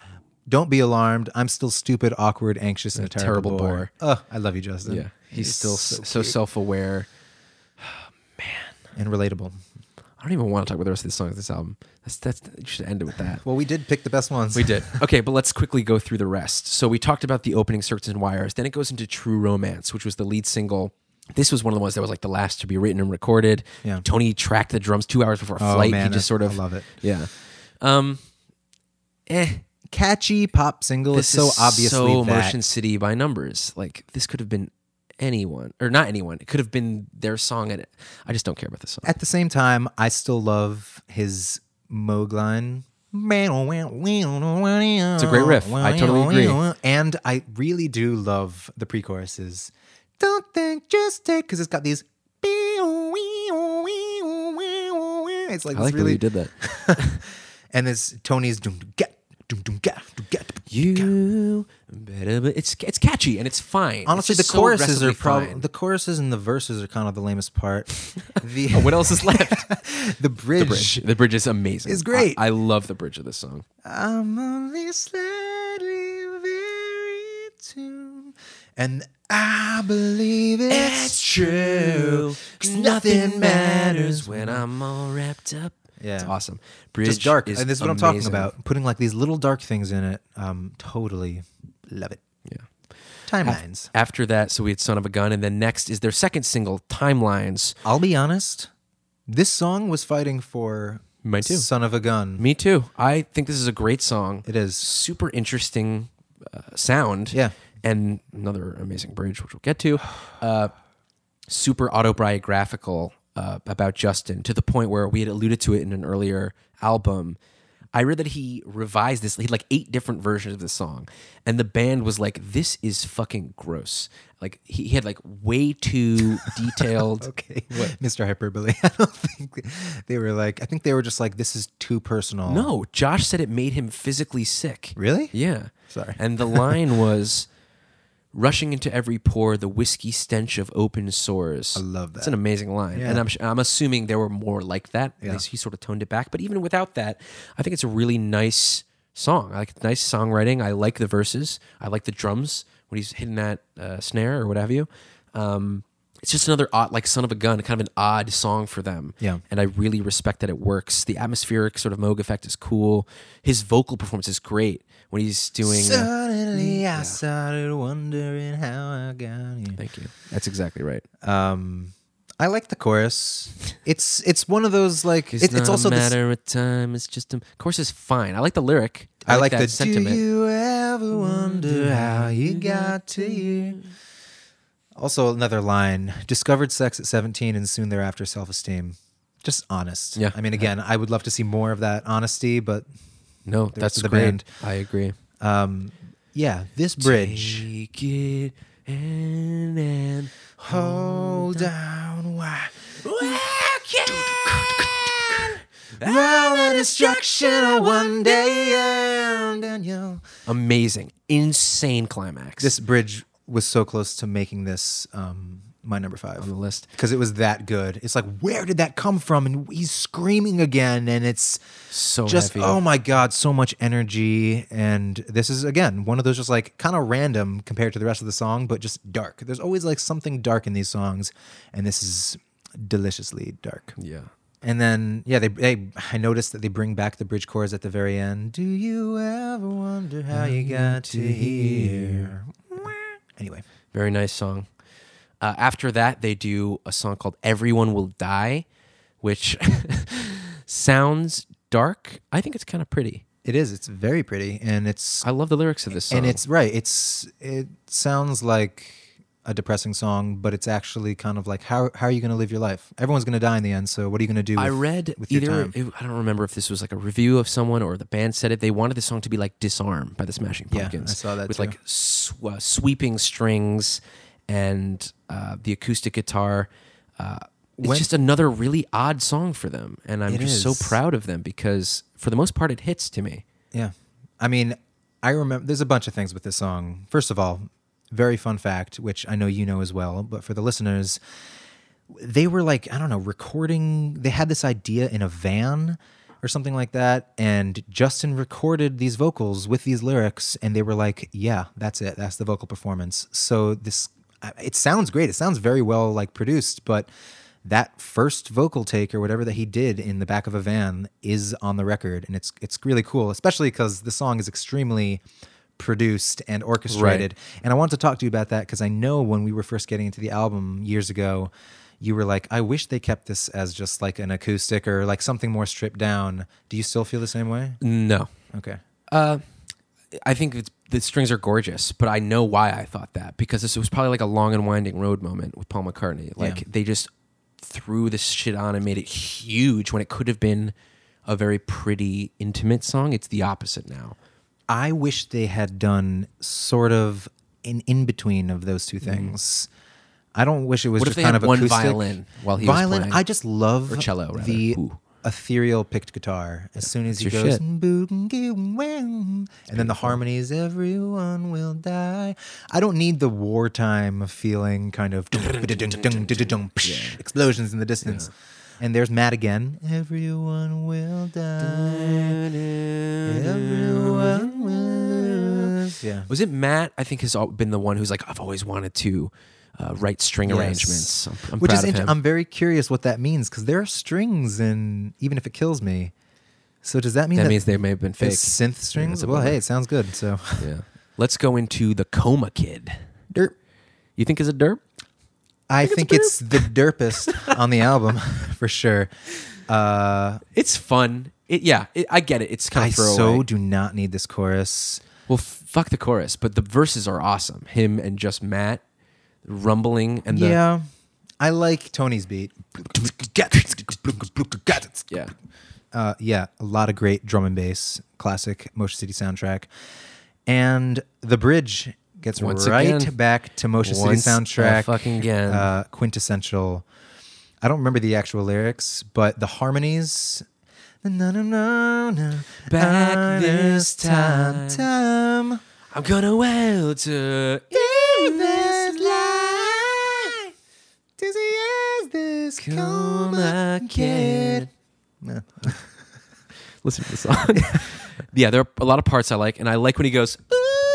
Don't be alarmed. I'm still stupid, awkward, anxious, and a, terrible, terrible bore. bore. Oh, I love you, Justin. yeah. He's still so, so self-aware. Man, and relatable. I don't even want to talk about the rest of the songs of this album. That's that's you should end it with that. Well, we did pick the best ones. We did. Okay, but let's quickly go through the rest. So we talked about the opening Circuits and Wires. Then it goes into True Romance, which was the lead single. This was one of the ones that was like the last to be written and recorded. Yeah. Tony tracked the drums two hours before Oh, flight. man, he just sort I of love it. Yeah. Um. Eh. Catchy pop single. This it's so is obviously so that. Motion City by numbers. Like this could have been anyone or not anyone. It could have been their song. And I just don't care about this song. At the same time, I still love his Moog line. It's a great riff. I totally agree. And I really do love the pre-choruses. Don't think, just take, because it's got these. It's like I like the way really, you did that. and this Tony's get doom doom get doom get. You better, but it's it's catchy and it's fine. Honestly, It's the just so choruses are probably fine. the choruses and the verses are kind of the lamest part. The oh, What else is left? the bridge, the bridge. The bridge is amazing. It's great. I, I love the bridge of this song. I'm only slightly very tuned, and I believe it's, true. 'cause nothing matters when I'm all wrapped up. Yeah. it's awesome. Bridge just dark, is and this is what I'm talking amazing. about. Putting like these little dark things in it. Um, totally love it. Yeah. Timelines. After that, so we had "Son of a Gun," and then next is their second single, "Timelines." I'll be honest. This song was fighting for Mine too. "Son of a Gun." Me too. I think this is a great song. It is. super interesting uh, sound. Yeah. and another amazing bridge, which we'll get to. Uh, super autobiographical uh, about Justin to the point where we had alluded to it in an earlier album. I read that he revised this. He had like eight different versions of the song, and the band was like, "This is fucking gross." Like he, he had like way too detailed. Okay, what? Mr. Hyperbole. I don't think they were like. I think they were just like, "This is too personal." No, Josh said it made him physically sick. Really? Yeah. Sorry. And the line was rushing into every pore the whiskey stench of open sores. I love that. an amazing line. And I'm I'm assuming there were more like that. At Yeah. least he sort of toned it back. But even without that, I think it's a really nice song. I like nice songwriting. I like the verses. I like the drums when he's hitting that uh, snare or what have you. Um, it's just another odd, like "Son of a Gun," kind of an odd song for them. Yeah. and I really respect that it works. The atmospheric sort of Moog effect is cool. His vocal performance is great when he's doing. uh, Suddenly, I started wondering how I got here. thank you. That's exactly right. Um, I like the chorus. It's it's one of those like It's, it, it's also a this, matter of time. It's just a chorus is fine. I like the lyric. I like that the sentiment. Do you ever wonder how you got to here? Also, another line: discovered sex at seventeen, and soon thereafter, self-esteem. Just honest. Yeah. I mean, again, I would love to see more of that honesty, but no, that's the great. band. I agree. um, yeah, this bridge. Take it and then Hold down, why All the destruction of one day and, and you. Amazing, insane climax. This bridge was so close to making this um, my number five on the list. because it was that good. It's like, where did that come from? And he's screaming again, and it's So just heavy. oh my god, so much energy. And this is again one of those just like kind of random compared to the rest of the song, but just dark. There's always like something dark in these songs, and this is deliciously dark. Yeah. And then yeah, they, they I noticed that they bring back the bridge chorus at the very end. Do you ever wonder how you got to here? Anyway, Very nice song. Uh, after that, they do a song called Everyone Will Die, which sounds dark. I think it's kind of pretty. it is. It's very pretty, and it's I love the lyrics of this song. and it's right. It's it sounds like a depressing song, but it's actually kind of like how how are you going to live your life? Everyone's going to die in the end. So what are you going to do? With, I read with either it- I don't remember if this was like a review of someone or the band said it. They wanted the song to be like "Disarm" by the Smashing Pumpkins. Yeah, I saw that with too. like sw- uh, sweeping strings and uh, the acoustic guitar. Uh, it's When- just another really odd song for them, and I'm just so proud of them because for the most part, it hits to me. Yeah. I mean, I remember there's a bunch of things with this song. First of all, very fun fact, which I know you know as well, but for the listeners, they were like, I don't know, recording, they had this idea in a van or something like that. And Justin recorded these vocals with these lyrics, and they were like, yeah, that's it. That's the vocal performance. So this, it sounds great. It sounds very well like produced, but that first vocal take or whatever that he did in the back of a van is on the record and it's it's really cool especially because the song is extremely produced and orchestrated and i want to talk to you about that because i know when we were first getting into the album years ago you were like i wish they kept this as just like an acoustic or like something more stripped down do you still feel the same way No, okay uh, I think it's, the strings are gorgeous, but I know why I thought that because this was probably like a long and winding road moment with Paul McCartney. Like Yeah. they just threw this shit on and made it huge when it could have been a very pretty, intimate song. It's the opposite now. I wish they had done sort of an in between of those two things. I don't wish it was Mm. What just kind of one acoustic. violin while he was violin. playing? I just love Or cello, rather. the Ooh. ethereal picked guitar. As soon as he goes, and then the harmonies, everyone will die. I don't need the wartime feeling kind of explosions in the distance. And there's Matt again. Everyone will die. Everyone will lose. Yeah. Was it Matt? I think has been the one who's like, I've always wanted to uh, write string Yes. arrangements. I'm, I'm Which proud is of int- him. I'm very curious what that means because there are strings in even if it kills me. So does that mean that that, means they may have been fake. synth strings? Well, hey, it sounds good. So Yeah. Let's go into the Coma Kid. derp. You think is a derp? I think it's the derpest on the album for sure. Uh, It's fun. It, yeah, it, I get it. It's kind I of throwaway. so do not need this chorus. Well, f- fuck the chorus, but the verses are awesome. Him and just Matt rumbling and the yeah, I like Tony's beat. yeah. uh, yeah, a lot of great drum and bass, classic Motion City soundtrack, and the bridge gets Once right again. back to Motion City soundtrack. fucking again. uh, quintessential. I don't remember the actual lyrics, but the harmonies. No, no, no, no. Back Ah, this time. time. I'm gonna welter In this life, dizzy as this coma kid. No. Listen to the song. yeah, there are a lot of parts I like, and I like when he goes. Ooh,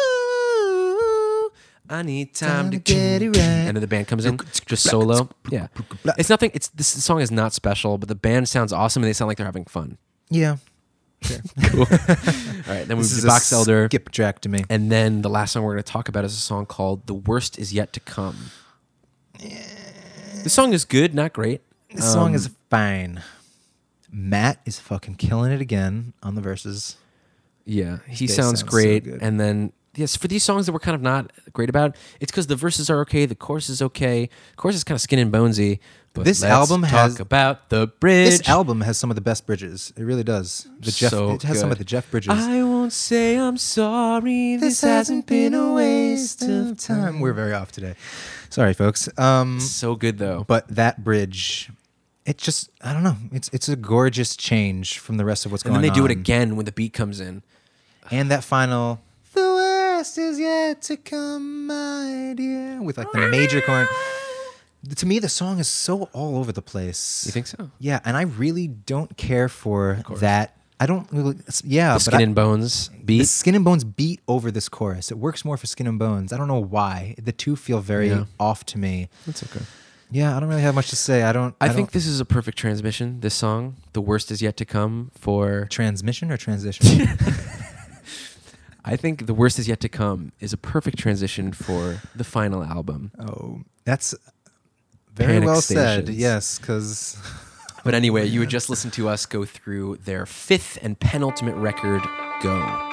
I need time, Time to to get it right. and then the band comes in just solo. Yeah, it's nothing. It's this song is not special, but the band sounds awesome, and they sound like they're having fun. Yeah. Cool. All right, then we This do Box Elder, skip track to me. and then the last song we're going to talk about is a song called "The Worst Is Yet to Come." The song is good, not great. This song Um, is fine. Matt is fucking killing it again on the verses. Yeah, he sounds sounds great. good. and then yes, for these songs that we're kind of not great about, it's because the verses are okay, the chorus is okay. Chorus is kind of skin and bonesy. But This album talk has- about the bridge. This album has some of the best bridges. It really does. The Jeff So it has some of the Jeff Bridges. I won't say I'm sorry. This, hasn't been a waste of time. We're very off today. Sorry, folks. Um, So good though. but that bridge it just I don't know. It's it's a gorgeous change from the rest of what's And going then on. they do it again when the beat comes in. And that final the worst is yet to come, my dear, with like the major chord. To me, the song is so all over the place. You think so? Yeah, and I really don't care for that. I don't really. Yeah, The but skin I- and bones the beat. Skin and Bones beat over this chorus. It works more for Skin and Bones. I don't know why. The two feel very Yeah. off to me. That's okay. Yeah, I don't really have much to say. I don't. I, I, think don't- this is a perfect transmission. This song, "The Worst Is Yet to Come," for transmission or transition. I think "The Worst Is Yet to Come" is a perfect transition for the final album. oh, that's very Panic well said. Yes, because But anyway, you would just listen to us go through their fifth and penultimate record, "Go."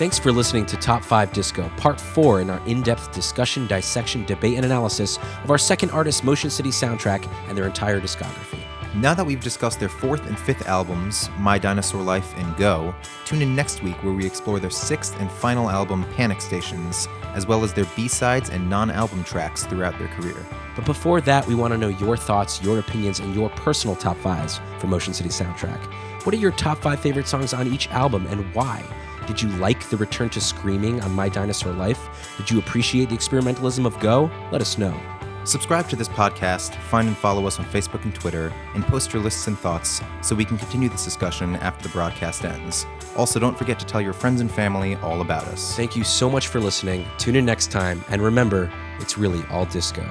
Thanks for listening to Top 5 Disco, Part 4 in our in depth discussion, dissection, debate, and analysis of our second artist, Motion City Soundtrack, and their entire discography. Now that we've discussed their fourth and fifth albums, My Dinosaur Life and Go, tune in next week where we explore their sixth and final album, Panic Stations, as well as their B-sides and non-album tracks throughout their career. But before that, we want to know your thoughts, your opinions, and your personal top fives for Motion City Soundtrack. What are your top five favorite songs on each album and why? Did you like the return to screaming on My Dinosaur Life? Did you appreciate the experimentalism of Go? Let us know. Subscribe to this podcast, find and follow us on Facebook and Twitter, and post your lists and thoughts so we can continue this discussion after the broadcast ends. Also, don't forget to tell your friends and family all about us. Thank you so much for listening. Tune in next time, and remember, it's really all disco.